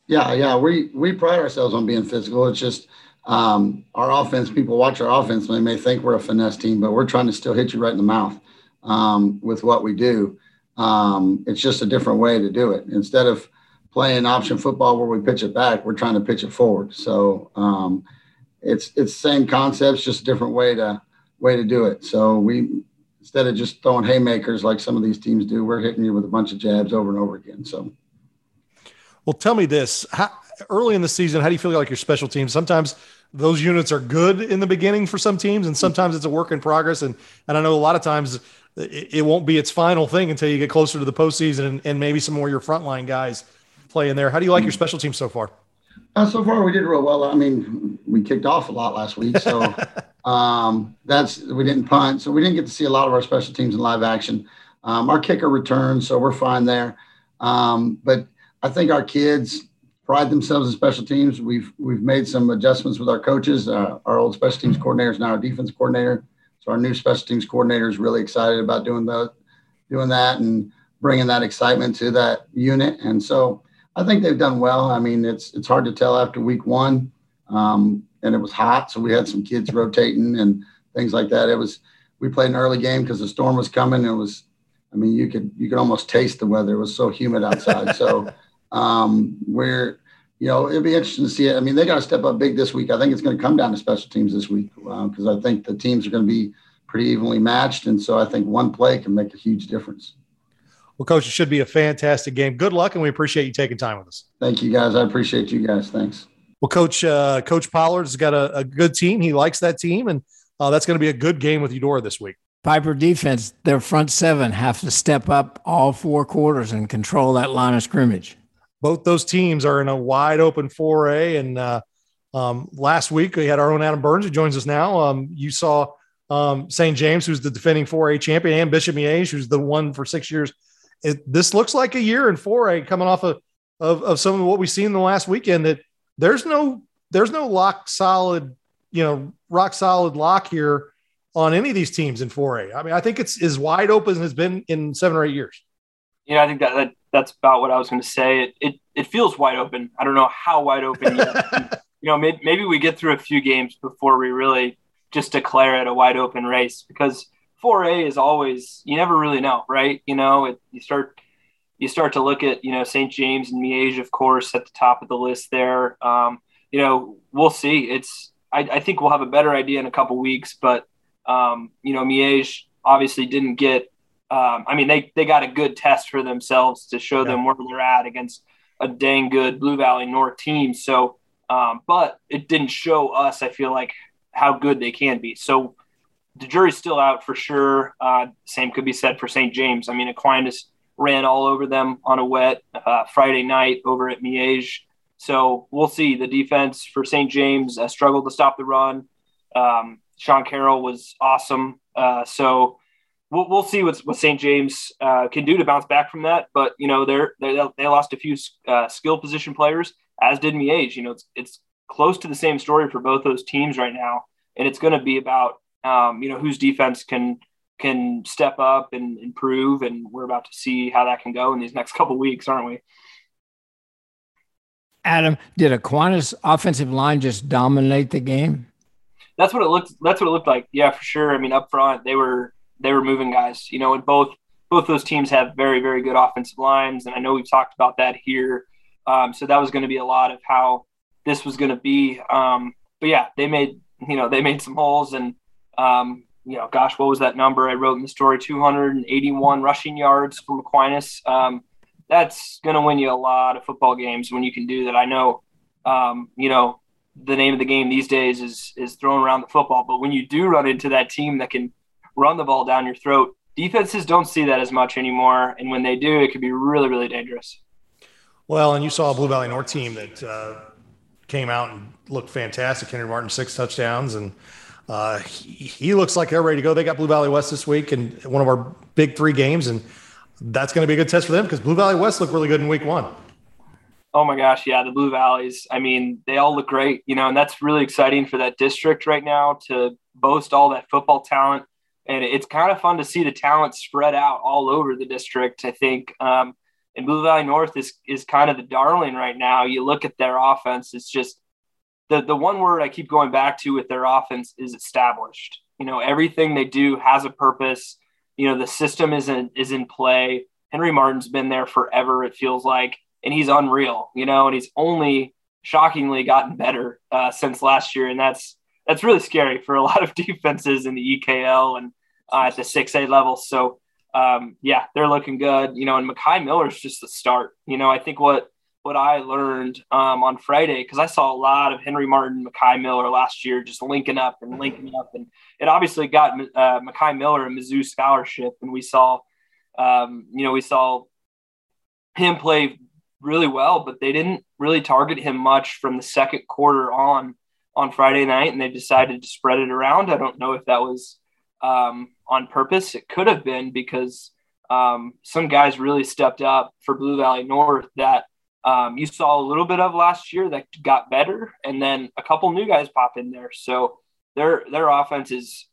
[SPEAKER 14] Yeah, yeah, we we pride ourselves on being physical. It's just um, our offense. People watch our offense, and they may think we're a finesse team, but we're trying to still hit you right in the mouth um, with what we do. Um, it's just a different way to do it. Instead of playing option football where we pitch it back, we're trying to pitch it forward. So um, it's it's same concepts, just a different way to way to do it. So we instead of just throwing haymakers like some of these teams do, we're hitting you with a bunch of jabs over and over again. So,
[SPEAKER 2] well, tell me this: how, early in the season, how do you feel like your special teams? Sometimes those units are good in the beginning for some teams, and sometimes it's a work in progress. And and I know a lot of times it, it won't be its final thing until you get closer to the postseason and, and maybe some more of your frontline guys play in there. How do you like your special teams so far?
[SPEAKER 14] Uh, so far, we did real well. I mean, we kicked off a lot last week, so um, that's we didn't punt, so we didn't get to see a lot of our special teams in live action. Um, our kicker returned, so we're fine there. Um, but I think our kids pride themselves in special teams. We've we've made some adjustments with our coaches. Uh, our old special teams coordinator is now our defense coordinator, so our new special teams coordinator is really excited about doing the doing that and bringing that excitement to that unit. And so I think they've done well. I mean, it's it's hard to tell after week one, um, and it was hot, so we had some kids rotating and things like that. It was we played an early game because the storm was coming. It was, I mean, you could you could almost taste the weather. It was so humid outside. so um, we're you know, it'd be interesting to see it. I mean, they got to step up big this week. I think it's going to come down to special teams this week because uh, I think the teams are going to be pretty evenly matched. And so I think one play can make a huge difference.
[SPEAKER 2] Well, coach, it should be a fantastic game. Good luck, and we appreciate you taking time with us.
[SPEAKER 14] Thank you, guys. I appreciate you guys. Thanks.
[SPEAKER 2] Well, coach, uh, Coach Pollard's got a, a, good team. He likes that team, and uh, that's going to be a good game with Eudora this week.
[SPEAKER 3] Piper defense, their front seven have to step up all four quarters and control that line of scrimmage.
[SPEAKER 2] Both those teams are in a wide open 4A. And uh, um, last week, we had our own Adam Burns, who joins us now. Um, you saw um, St. James, who's the defending 4A champion, and Bishop Miege, who's the one for six years. It, this looks like a year in 4A coming off of, of, of some of what we've seen in the last weekend that there's no there's no lock solid, you know, rock solid lock here on any of these teams in 4A. I mean, I think it's as wide open as it's been in seven or eight years.
[SPEAKER 15] Yeah, I think that, that that's about what I was going to say. It, it it feels wide open. I don't know how wide open. you know, maybe, maybe we get through a few games before we really just declare it a wide open race because 4A is always you never really know, right? You know, it, you start you start to look at you know St. James and Miege, of course, at the top of the list there. Um, you know, we'll see. It's I, I, think we'll have a better idea in a couple weeks, but um, you know, Miege obviously didn't get. Um, I mean, they they got a good test for themselves to show yeah. them where they're at against a dang good Blue Valley North team. So, um, but it didn't show us. I feel like how good they can be. So the jury's still out for sure. Uh, same could be said for St. James. I mean, Aquinas ran all over them on a wet uh, Friday night over at Miege. So we'll see. The defense for St. James uh, struggled to stop the run. Um, Sean Carroll was awesome. Uh, so we'll, we'll see what, what St. James uh, can do to bounce back from that. But, you know, they're, they're they lost a few uh, skill position players, as did Miege. You know, it's, it's close to the same story for both those teams right now. And it's going to be about um, you know, whose defense can can step up and improve, and we're about to see how that can go in these next couple weeks, aren't we?
[SPEAKER 3] Adam, did Aquinas offensive line just dominate the game?
[SPEAKER 15] That's what it looked. That's what it looked like. Yeah, for sure. I mean, up front, they were they were moving guys. You know, and both both those teams have very very good offensive lines, and I know we've talked about that here. Um, so that was going to be a lot of how this was going to be. Um, but yeah, they made you know they made some holes, and um, you know, gosh, what was that number I wrote in the story? 281 rushing yards from Aquinas. Um, that's going to win you a lot of football games when you can do that. I know, um, you know, the name of the game these days is is throwing around the football, but when you do run into that team that can run the ball down your throat, defenses don't see that as much anymore, and when they do, it can be really, really dangerous.
[SPEAKER 2] Well, and you saw a Blue Valley North team that uh, came out and looked fantastic. Henry Martin six touchdowns and uh, he, he, looks like they're ready to go. They got Blue Valley West this week and one of our big three games, and that's going to be a good test for them because Blue Valley West looked really good in week one.
[SPEAKER 15] Oh my gosh, yeah, the Blue Valleys. I mean, they all look great, you know, and that's really exciting for that district right now to boast all that football talent. And it's kind of fun to see the talent spread out all over the district. I think, um, and Blue Valley North is is kind of the darling right now. You look at their offense; it's just the the one word I keep going back to with their offense is established. You know, everything they do has a purpose. You know, the system is in is in play. Henry Martin's been there forever. It feels like, and he's unreal. You know, and he's only shockingly gotten better uh, since last year, and that's that's really scary for a lot of defenses in the EKL and uh, at the six A level. So. Um, yeah, they're looking good, you know, and Mackay Miller's just the start. You know, I think what what I learned um, on Friday because I saw a lot of Henry Martin, Mackay Miller last year just linking up and linking up, and it obviously got uh, Mackay Miller a Mizzou scholarship, and we saw, um, you know, we saw him play really well, but they didn't really target him much from the second quarter on on Friday night, and they decided to spread it around. I don't know if that was um, on purpose. It could have been because um, some guys really stepped up for Blue Valley North that um, you saw a little bit of last year that got better, and then a couple new guys pop in there. So their their offense is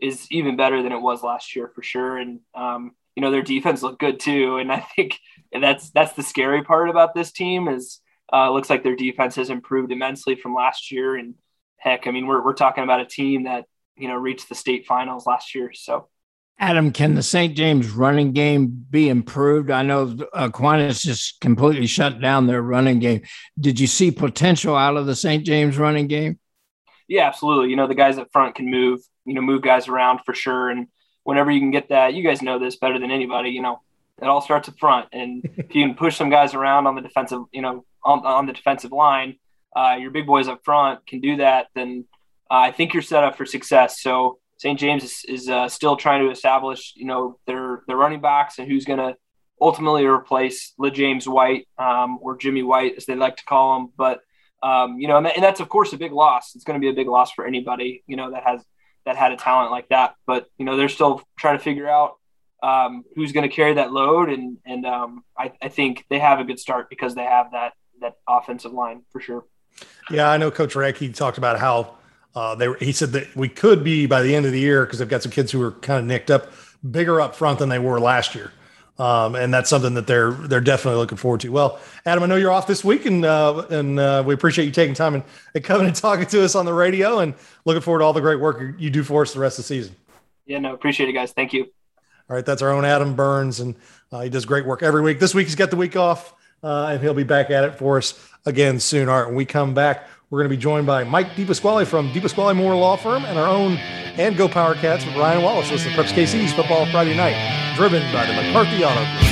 [SPEAKER 15] is even better than it was last year for sure. And um, you know their defense looked good too. And I think that's that's the scary part about this team is uh, looks like their defense has improved immensely from last year. And heck, I mean, we're we're talking about a team that you know reached the state finals last year. So.
[SPEAKER 3] Adam, can the St. James running game be improved? I know Aquinas just completely shut down their running game. Did you see potential out of the St. James running game?
[SPEAKER 15] Yeah, absolutely. You know, the guys up front can move, you know, move guys around for sure. And whenever you can get that, you guys know this better than anybody, you know, it all starts up front. And if you can push some guys around on the defensive, you know, on, on the defensive line, uh, your big boys up front can do that, then I think you're set up for success. So St. James is, is uh, still trying to establish, you know, their their running backs and who's going to ultimately replace LeJames White um, or Jimmy White, as they like to call him. But um, you know, and, that, and, that's of course a big loss. It's going to be a big loss for anybody, you know, that has that had a talent like that. But you know, they're still trying to figure out um, who's going to carry that load, and and um, I, I think they have a good start because they have that that offensive line for sure.
[SPEAKER 2] Yeah, I know Coach Rick. He talked about how uh, they. Were, he said that we could be by the end of the year because they've got some kids who are kind of nicked up, bigger up front than they were last year. Um, and that's something that they're they're definitely looking forward to. Well, Adam, I know you're off this week, and uh, and uh, we appreciate you taking time and, and coming and talking to us on the radio, and looking forward to all the great work you do for us the rest of the season.
[SPEAKER 15] Yeah, no, appreciate it, guys. Thank you.
[SPEAKER 2] All right, that's our own Adam Burns, and uh, he does great work every week. This week he's got the week off, uh, and he'll be back at it for us again soon. All right, when we come back, we're going to be joined by Mike DePasquale from DePasquale Moore Law Firm and our own and Go Power Cats Ryan Wallace. Listen to Preps KC's Football Friday Night, driven by the McCarthy Auto Group.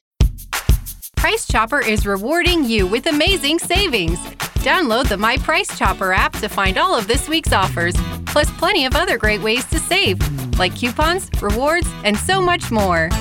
[SPEAKER 9] Price Chopper is rewarding you with amazing savings. Download the My Price Chopper app to find all of this week's offers, plus plenty of other great ways to save, like coupons, rewards, and so much more.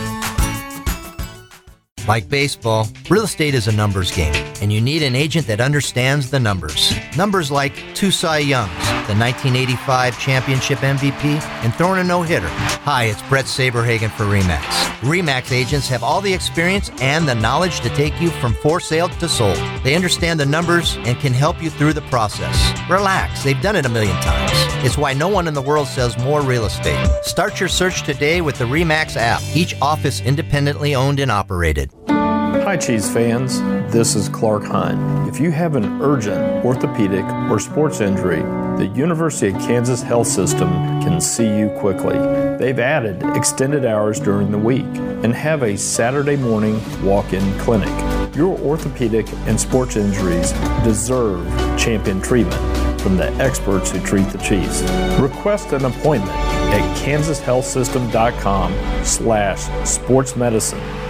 [SPEAKER 4] Like baseball, real estate is a numbers game, and you need an agent that understands the numbers. Numbers like two Cy Youngs, the 1985 championship MVP, and throwing a no hitter. Hi, it's Bret Saberhagen for REMAX. REMAX agents have all the experience and the knowledge to take you from for sale to sold. They understand the numbers and can help you through the process. Relax, they've done it a million times. It's why no one in the world sells more real estate. Start your search today with the REMAX app, each office independently owned and operated.
[SPEAKER 5] Hi, Chiefs fans. This is Clark Hunt. If you have an urgent orthopedic or sports injury, the University of Kansas Health System can see you quickly. They've added extended hours during the week and have a Saturday morning walk in clinic. Your orthopedic and sports injuries deserve champion treatment from the experts who treat the Chiefs. Request an appointment at kansashealthsystem.com slash sportsmedicine.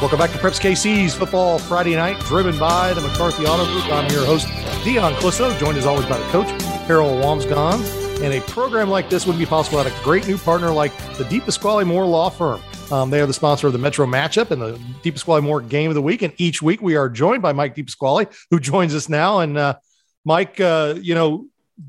[SPEAKER 2] Welcome back to Preps KC's Football Friday Night, driven by the McCarthy Auto Group. I'm your host, Dion Clisso, joined as always by the coach, Harold Wambsganss. And a program like this wouldn't be possible without a great new partner like the DePasquale Moore Law Firm. Um, they are the sponsor of the Metro Matchup and the DePasquale Moore Game of the Week. And each week we are joined by Mike DePasquale, who joins us now. And uh, Mike, uh, you know,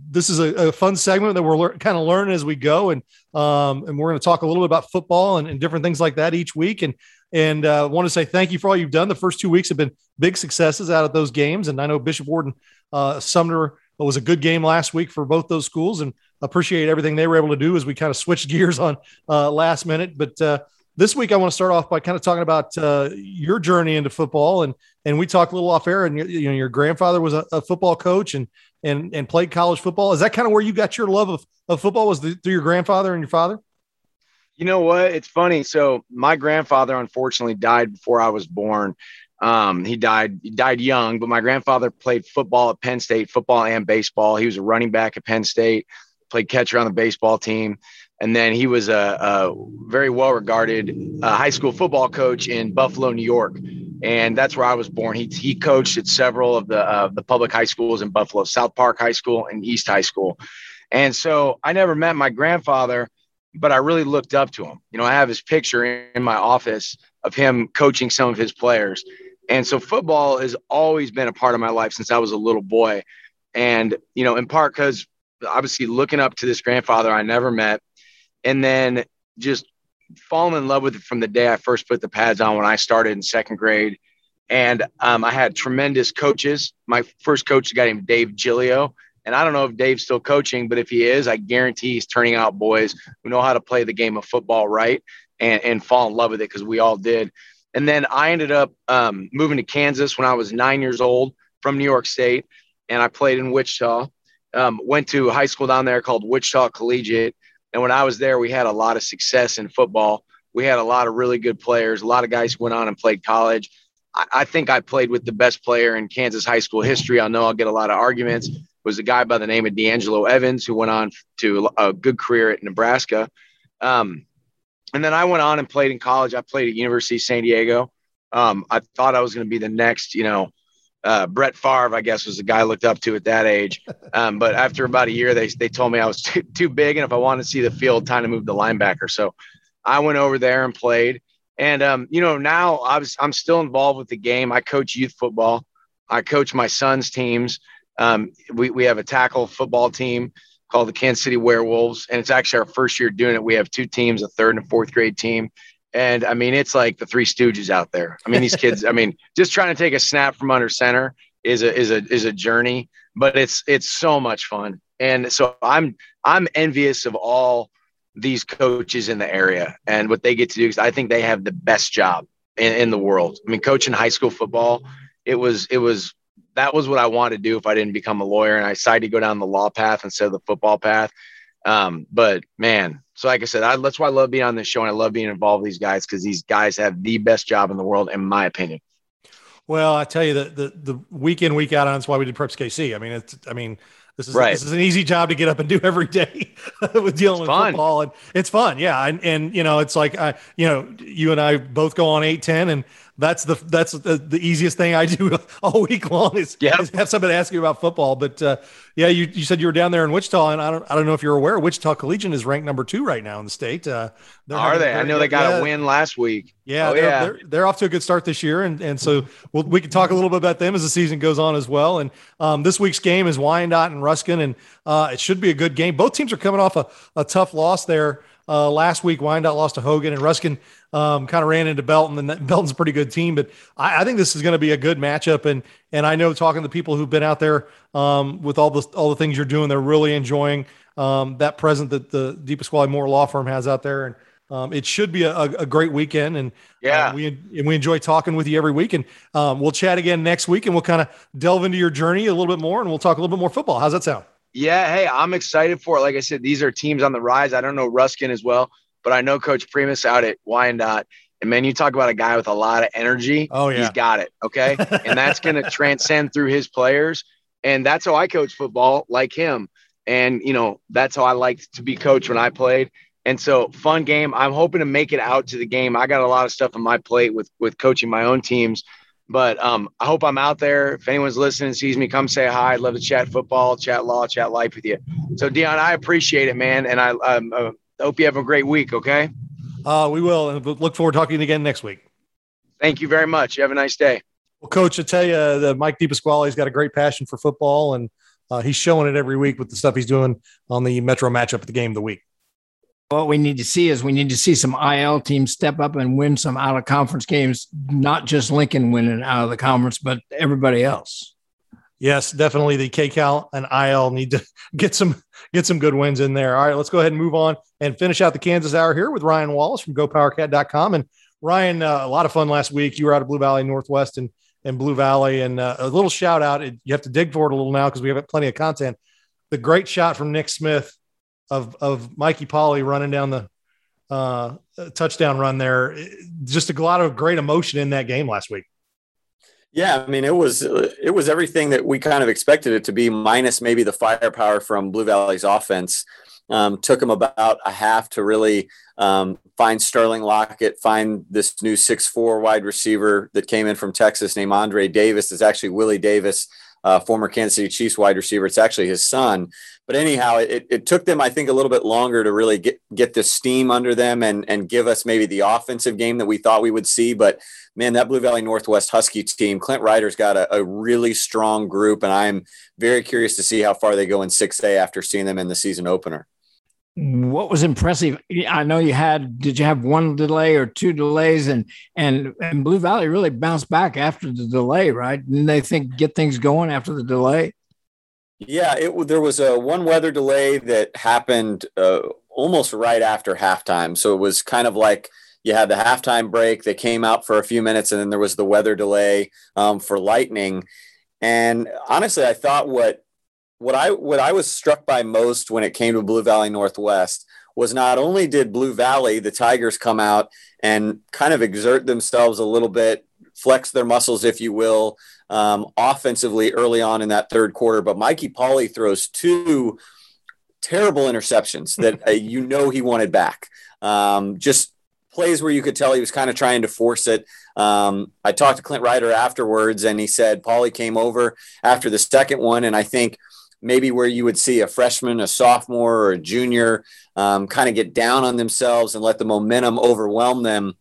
[SPEAKER 2] this is a, a fun segment that we're kind of learning as we go, and um, and we're going to talk a little bit about football and, and, different things like that each week. And and uh, want to say thank you for all you've done. The first two weeks have been big successes out of those games, and I know Bishop Warden uh, Sumner was a good game last week for both those schools, and appreciate everything they were able to do as we kind of switched gears on uh, last minute. But uh, this week, I want to start off by kind of talking about uh, your journey into football, and and we talked a little off air. And you know, your grandfather was a, a, football coach and and and played college football. Is that kind of where you got your love of, of football? Was the, through your grandfather and your father?
[SPEAKER 16] You know what? It's funny. So my grandfather unfortunately died before I was born. Um, he died he died young, but my grandfather played football at Penn State, football and baseball. He was a running back at Penn State, played catcher on the baseball team. And then he was a, a very well regarded uh, high school football coach in Buffalo, New York. And that's where I was born. He, he coached at several of the, uh, the public high schools in Buffalo, South Park High School and East High School. And so I never met my grandfather, but I really looked up to him. You know, I have his picture in my office of him coaching some of his players. And so football has always been a part of my life since I was a little boy. And, you know, in part because obviously looking up to this grandfather I never met, and then just falling in love with it from the day I first put the pads on when I started in second grade. And um, I had tremendous coaches. My first coach, a guy named Dave Gilio. And I don't know if Dave's still coaching, but if he is, I guarantee he's turning out boys who know how to play the game of football right and, and fall in love with it because we all did. And then I ended up um, moving to Kansas when I was nine years old from New York State. And I played in Wichita. Um, went to high school down there called Wichita Collegiate and when I was there, we had a lot of success in football. We had a lot of really good players, a lot of guys went on and played college. I, I think I played with the best player in Kansas high school history. I know I'll get a lot of arguments. It was a guy by the name of D'Angelo Evans who went on to a good career at Nebraska. Um, and then I went on and played in college. I played at University of San Diego. Um, I thought I was going to be the next, you know, uh, Brett Favre, I guess, was the guy I looked up to at that age. Um, but after about a year, they, they told me I was too, too big. And if I wanted to see the field, time to move to linebacker. So I went over there and played. And, um, you know, now I was, I'm still involved with the game. I coach youth football. I coach my son's teams. Um, we, we have a tackle football team called the Kansas City Werewolves. And it's actually our first year doing it. We have two teams, a third and a fourth grade team. And I mean, it's like the three stooges out there. I mean, these kids, I mean, just trying to take a snap from under center is a, is a, is a journey, but it's, it's so much fun. And so I'm, I'm envious of all these coaches in the area and what they get to do. Cause I think they have the best job in, in the world. I mean, coaching high school football, it was, it was, that was what I wanted to do if I didn't become a lawyer. And I decided to go down the law path instead of the football path. Um, but man, so like I said, I, that's why I love being on this show and I love being involved with these guys because these guys have the best job in the world, in my opinion.
[SPEAKER 2] Well, I tell you that the the week in week out, and that's why we did Preps KC. I mean, it's I mean, this is right. this is an easy job to get up and do every day with dealing it's with fun. football, and it's fun, yeah. And and you know, it's like I, you know, you and I both go on eight ten, and that's the that's the, the easiest thing I do all week long is, yep. is have somebody ask you about football. But uh, yeah, you, you said you were down there in Wichita, and I don't I don't know if you're aware, Wichita Collegiate is ranked number two right now in the state. Uh,
[SPEAKER 16] Are they? I know they got a win last week.
[SPEAKER 2] Yeah, oh, they're, yeah. They're, they're, off to a good start this year, and and so we'll, we can talk a little bit about them as the season goes on as well. And um, this week's game is Wyandotte and Ruskin, and uh, it should be a good game. Both teams are coming off a, a tough loss there. Uh, last week, Wyandotte lost to Hogan, and Ruskin um, kind of ran into Belton, and Belton's a pretty good team. But I, I think this is going to be a good matchup, and and I know talking to people who've been out there um, with all the all the things you're doing, they're really enjoying um, that present that the DePasquale Moore Law Firm has out there, and um, it should be a, a, great weekend. And
[SPEAKER 16] yeah,
[SPEAKER 2] uh, we and we enjoy talking with you every week, and um, we'll chat again next week, and we'll kind of delve into your journey a little bit more, and we'll talk a little bit more football. How's that sound?
[SPEAKER 16] Yeah, hey, I'm excited for it. Like I said, these are teams on the rise. I don't know Ruskin as well, but I know Coach Primus out at Wyandotte. And man, you talk about a guy with a lot of energy.
[SPEAKER 2] Oh, yeah.
[SPEAKER 16] He's got it. Okay. and that's going to transcend through his players. And that's how I coach football, like him. And, you know, that's how I liked to be coached when I played. And so fun game. I'm hoping to make it out to the game. I got a lot of stuff on my plate with with coaching my own teams But um, I hope I'm out there. If anyone's listening, sees me, come say hi. I'd love to chat football, chat law, chat life with you. So, Dion, I appreciate it, man. And I um, uh, hope you have a great week. Okay.
[SPEAKER 2] Uh, we will. And look forward to talking again next week.
[SPEAKER 16] Thank you very much. You have a nice day.
[SPEAKER 2] Well, Coach, I tell you, the Mike DePasquale's got a great passion for football, and uh, he's showing it every week with the stuff he's doing on the Metro matchup at the game of the week.
[SPEAKER 3] What we need to see is we need to see some IL teams step up and win some out of conference games, not just Lincoln winning out of the conference, but everybody else.
[SPEAKER 2] Yes, definitely the KCal and IL need to get some get some good wins in there. All right, let's go ahead and move on and finish out the Kansas Hour here with Ryan Wallace from GoPowerCat.com. And Ryan, uh, a lot of fun last week. You were out of Blue Valley Northwest and, and Blue Valley, and uh, a little shout out. You have to dig for it a little now because we have plenty of content. The great shot from Nick Smith of of Mikey Polly running down the uh, touchdown run there. Just a lot of great emotion in that game last week.
[SPEAKER 17] Yeah, I mean it was it was everything that we kind of expected it to be, minus maybe the firepower from Blue Valley's offense. Um, took them about a half to really um, find Sterling Lockett, find this new six four wide receiver that came in from Texas named Andre Davis. Is actually Willie Davis, uh, former Kansas City Chiefs wide receiver. It's actually his son. But anyhow, it, it took them, I think, a little bit longer to really get get the steam under them and and give us maybe the offensive game that we thought we would see. But man, that Blue Valley Northwest Husky team, Clint Ryder's got a, a really strong group, and I'm very curious to see how far they go in 6A after seeing them in the season opener.
[SPEAKER 3] What was impressive i know you had did you have one delay or two delays and and and blue valley really bounced back after the delay right? Didn't they think get things going after the delay
[SPEAKER 17] yeah it there was a one weather delay that happened uh, almost right after halftime. So it was kind of like you had the halftime break they came out for a few minutes and then there was the weather delay um, for lightning. And honestly i thought what what I what I was struck by most when it came to Blue Valley Northwest was not only did Blue Valley the Tigers come out and kind of exert themselves a little bit, flex their muscles, if you will, um, offensively early on in that third quarter, but Mikey Polly throws two terrible interceptions that uh, you know he wanted back. Um, just plays where you could tell he was kind of trying to force it. Um, I talked to Clint Ryder afterwards, and he said Paulie came over after the second one, and I think – maybe where you would see a freshman, a sophomore, or a junior um, kind of get down on themselves and let the momentum overwhelm them.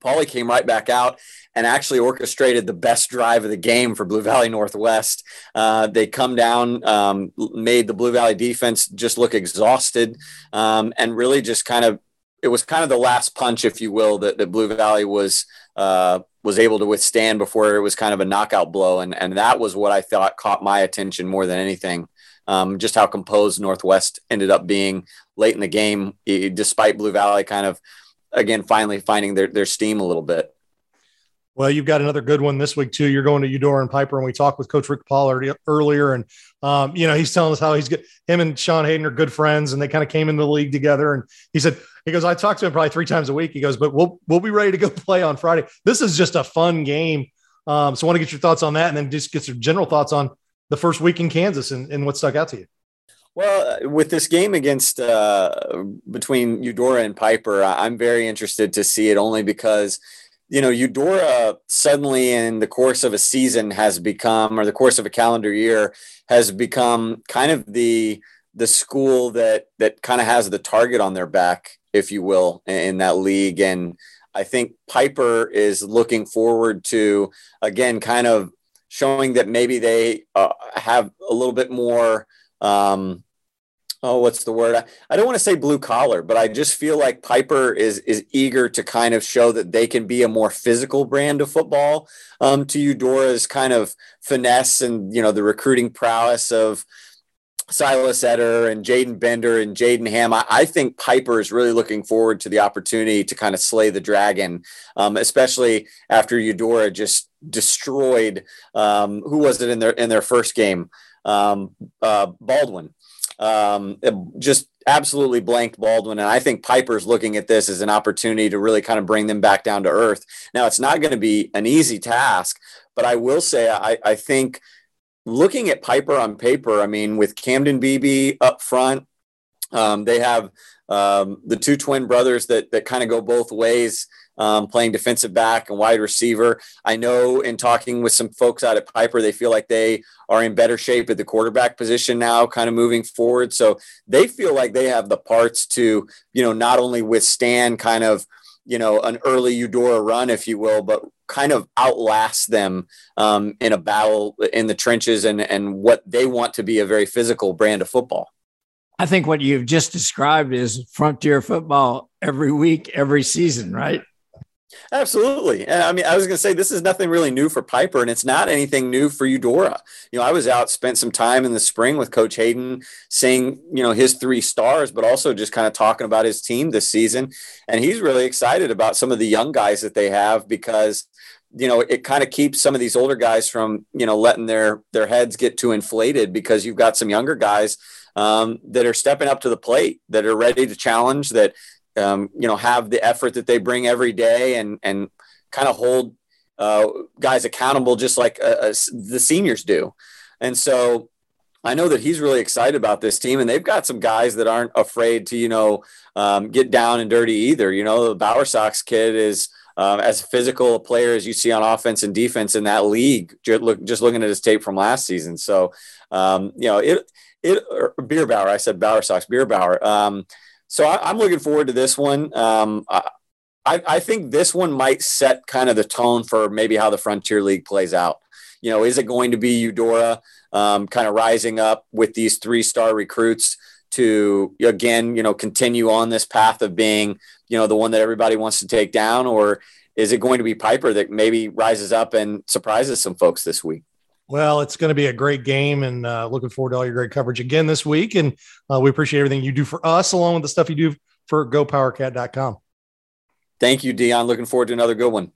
[SPEAKER 17] Paulie came right back out and actually orchestrated the best drive of the game for Blue Valley Northwest. Uh, they come down, um, made the Blue Valley defense just look exhausted, um, and really just kind of it was kind of the last punch, if you will, that, that Blue Valley was uh, was able to withstand before it was kind of a knockout blow, and and that was what I thought caught my attention more than anything um, just how composed Northwest ended up being late in the game, despite Blue Valley kind of, again, finally finding their, their steam a little bit.
[SPEAKER 2] Well, you've got another good one this week too. You're going to Eudora and Piper, and we talked with Coach Rick Pollard earlier, and um, you know he's telling us how he's good. Him and Sean Hayden are good friends, and they kind of came into the league together. And he said he goes, I talk to him probably three times a week. He goes, but we'll we'll be ready to go play on Friday. This is just a fun game. Um, so I want to get your thoughts on that, and then just get your general thoughts on the first week in Kansas and, and what stuck out to you?
[SPEAKER 17] Well, uh, with this game against uh, between Eudora and Piper, I'm very interested to see it only because you know Eudora suddenly in the course of a season has become, or the course of a calendar year, has become kind of the the school that that kind of has the target on their back, if you will, in that league. And I think Piper is looking forward to again, kind of showing that maybe they uh, have a little bit more. Um, oh, what's the word? I, I don't want to say blue collar, but I just feel like Piper is is eager to kind of show that they can be a more physical brand of football. Um, to Eudora's kind of finesse and you know the recruiting prowess of Silas Etter and Jaden Bender and Jaden Ham. I, I, think Piper is really looking forward to the opportunity to kind of slay the dragon, um, especially after Eudora just destroyed. Um, who was it in their in their first game? Um, uh, Baldwin. Um, just absolutely blanked Baldwin. And I think Piper's looking at this as an opportunity to really kind of bring them back down to earth. Now, it's not going to be an easy task, but I will say I, I think looking at Piper on paper, I mean, with Camden Beebe up front, um, they have um, the two twin brothers that that kind of go both ways um, playing defensive back and wide receiver. I know in talking with some folks out at Piper, they feel like they are in better shape at the quarterback position now, kind of moving forward. So they feel like they have the parts to, you know, not only withstand kind of, you know, an early Eudora run, if you will, but kind of outlast them um, in a battle in the trenches and, and what they want to be a very physical brand of football.
[SPEAKER 3] I think what you've just described is frontier football every week, every season, right?
[SPEAKER 17] Absolutely. And I mean, I was going to say this is nothing really new for Piper, and it's not anything new for Eudora. You know, I was out, spent some time in the spring with Coach Hayden, seeing you know his three stars, but also just kind of talking about his team this season, and he's really excited about some of the young guys that they have because you know it kind of keeps some of these older guys from you know letting their their heads get too inflated because you've got some younger guys um, that are stepping up to the plate that are ready to challenge that um, you know, have the effort that they bring every day and and kind of hold uh, guys accountable just like uh, uh, the seniors do. And so I know that he's really excited about this team, and they've got some guys that aren't afraid to, you know, um, get down and dirty either. You know, the Bower Sox kid is um, as physical a player as you see on offense and defense in that league. Just, look, just looking at his tape from last season. So, um, you know, it it Beer Bauer, I said Bower Sox. Bierbauer. Um, so I, am looking forward to this one. Um, I, I think this one might set kind of the tone for maybe how the Frontier League plays out. You know, is it going to be Eudora um, kind of rising up with these three star recruits to again, you know, continue on this path of being, you know, the one that everybody wants to take down, or is it going to be Piper that maybe rises up and surprises some folks this week?
[SPEAKER 2] Well, it's going to be a great game and uh, looking forward to all your great coverage again this week. And uh, we appreciate everything you do for us, along with the stuff you do for gopowercat.com.
[SPEAKER 17] Thank you, Dion. Looking forward to another good one.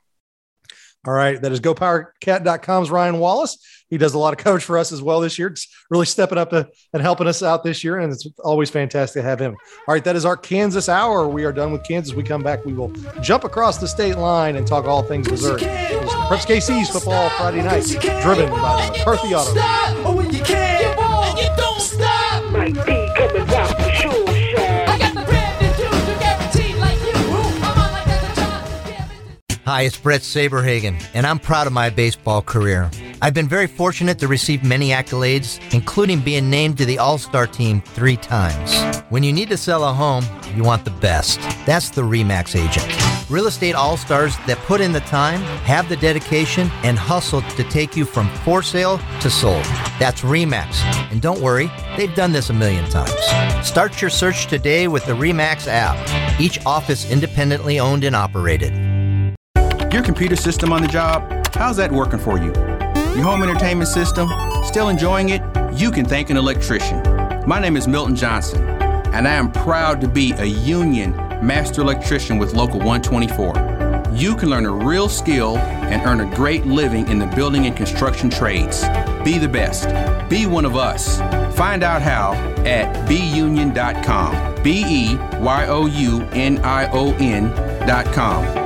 [SPEAKER 2] All right. That is gopowercat.com's Ryan Wallace. He does a lot of coverage for us as well this year. It's really stepping up to, and helping us out this year. And it's always fantastic to have him. All right. That is our Kansas hour. We are done with Kansas. We come back. We will jump across the state line and talk all things Missouri. It's Preps KC's football Friday night, driven by McCarthy Auto.
[SPEAKER 4] Hi, it's Bret Saberhagen, and I'm proud of my baseball career. I've been very fortunate to receive many accolades, including being named to the All Star team three times. When you need to sell a home, you want the best. That's the REMAX agent. Real estate all stars that put in the time, have the dedication, and hustle to take you from for sale to sold. That's REMAX. And don't worry, they've done this a million times. Start your search today with the REMAX app, each office independently owned and operated.
[SPEAKER 13] Your computer system on the job, how's that working for you? Your home entertainment system, still enjoying it? You can thank an electrician. My name is Milton Johnson, and I am proud to be a union master electrician with Local 124. You can learn a real skill and earn a great living in the building and construction trades. Be the best. Be one of us. Find out how at beunion.com. B E Y O U N I O N.com.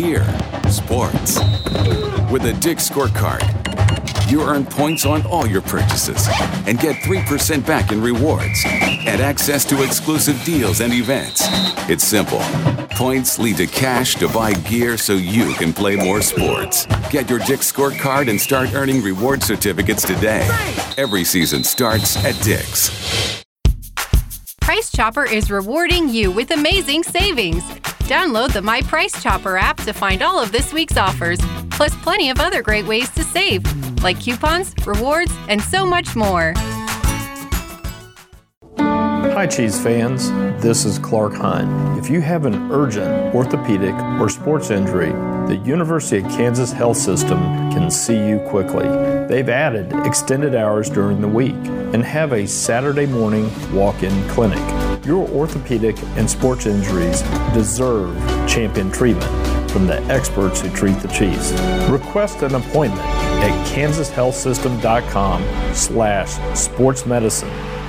[SPEAKER 18] Gear, sports. With a Dick scorecard, you earn points on all your purchases and get 3% back in rewards and access to exclusive deals and events. It's simple. Points lead to cash to buy gear so you can play more sports. Get your Dick scorecard and start earning reward certificates today. Every season starts at Dick's.
[SPEAKER 9] Price Chopper is rewarding you with amazing savings. Download the My Price Chopper app to find all of this week's offers, plus plenty of other great ways to save, like coupons, rewards, and so much more.
[SPEAKER 5] Hi, Chiefs fans. This is Clark Hunt. If you have an urgent orthopedic or sports injury, the University of Kansas Health System can see you quickly. They've added extended hours during the week and have a Saturday morning walk in clinic. Your orthopedic and sports injuries deserve champion treatment from the experts who treat the Chiefs. Request an appointment at kansashealthsystem.com slash sportsmedicine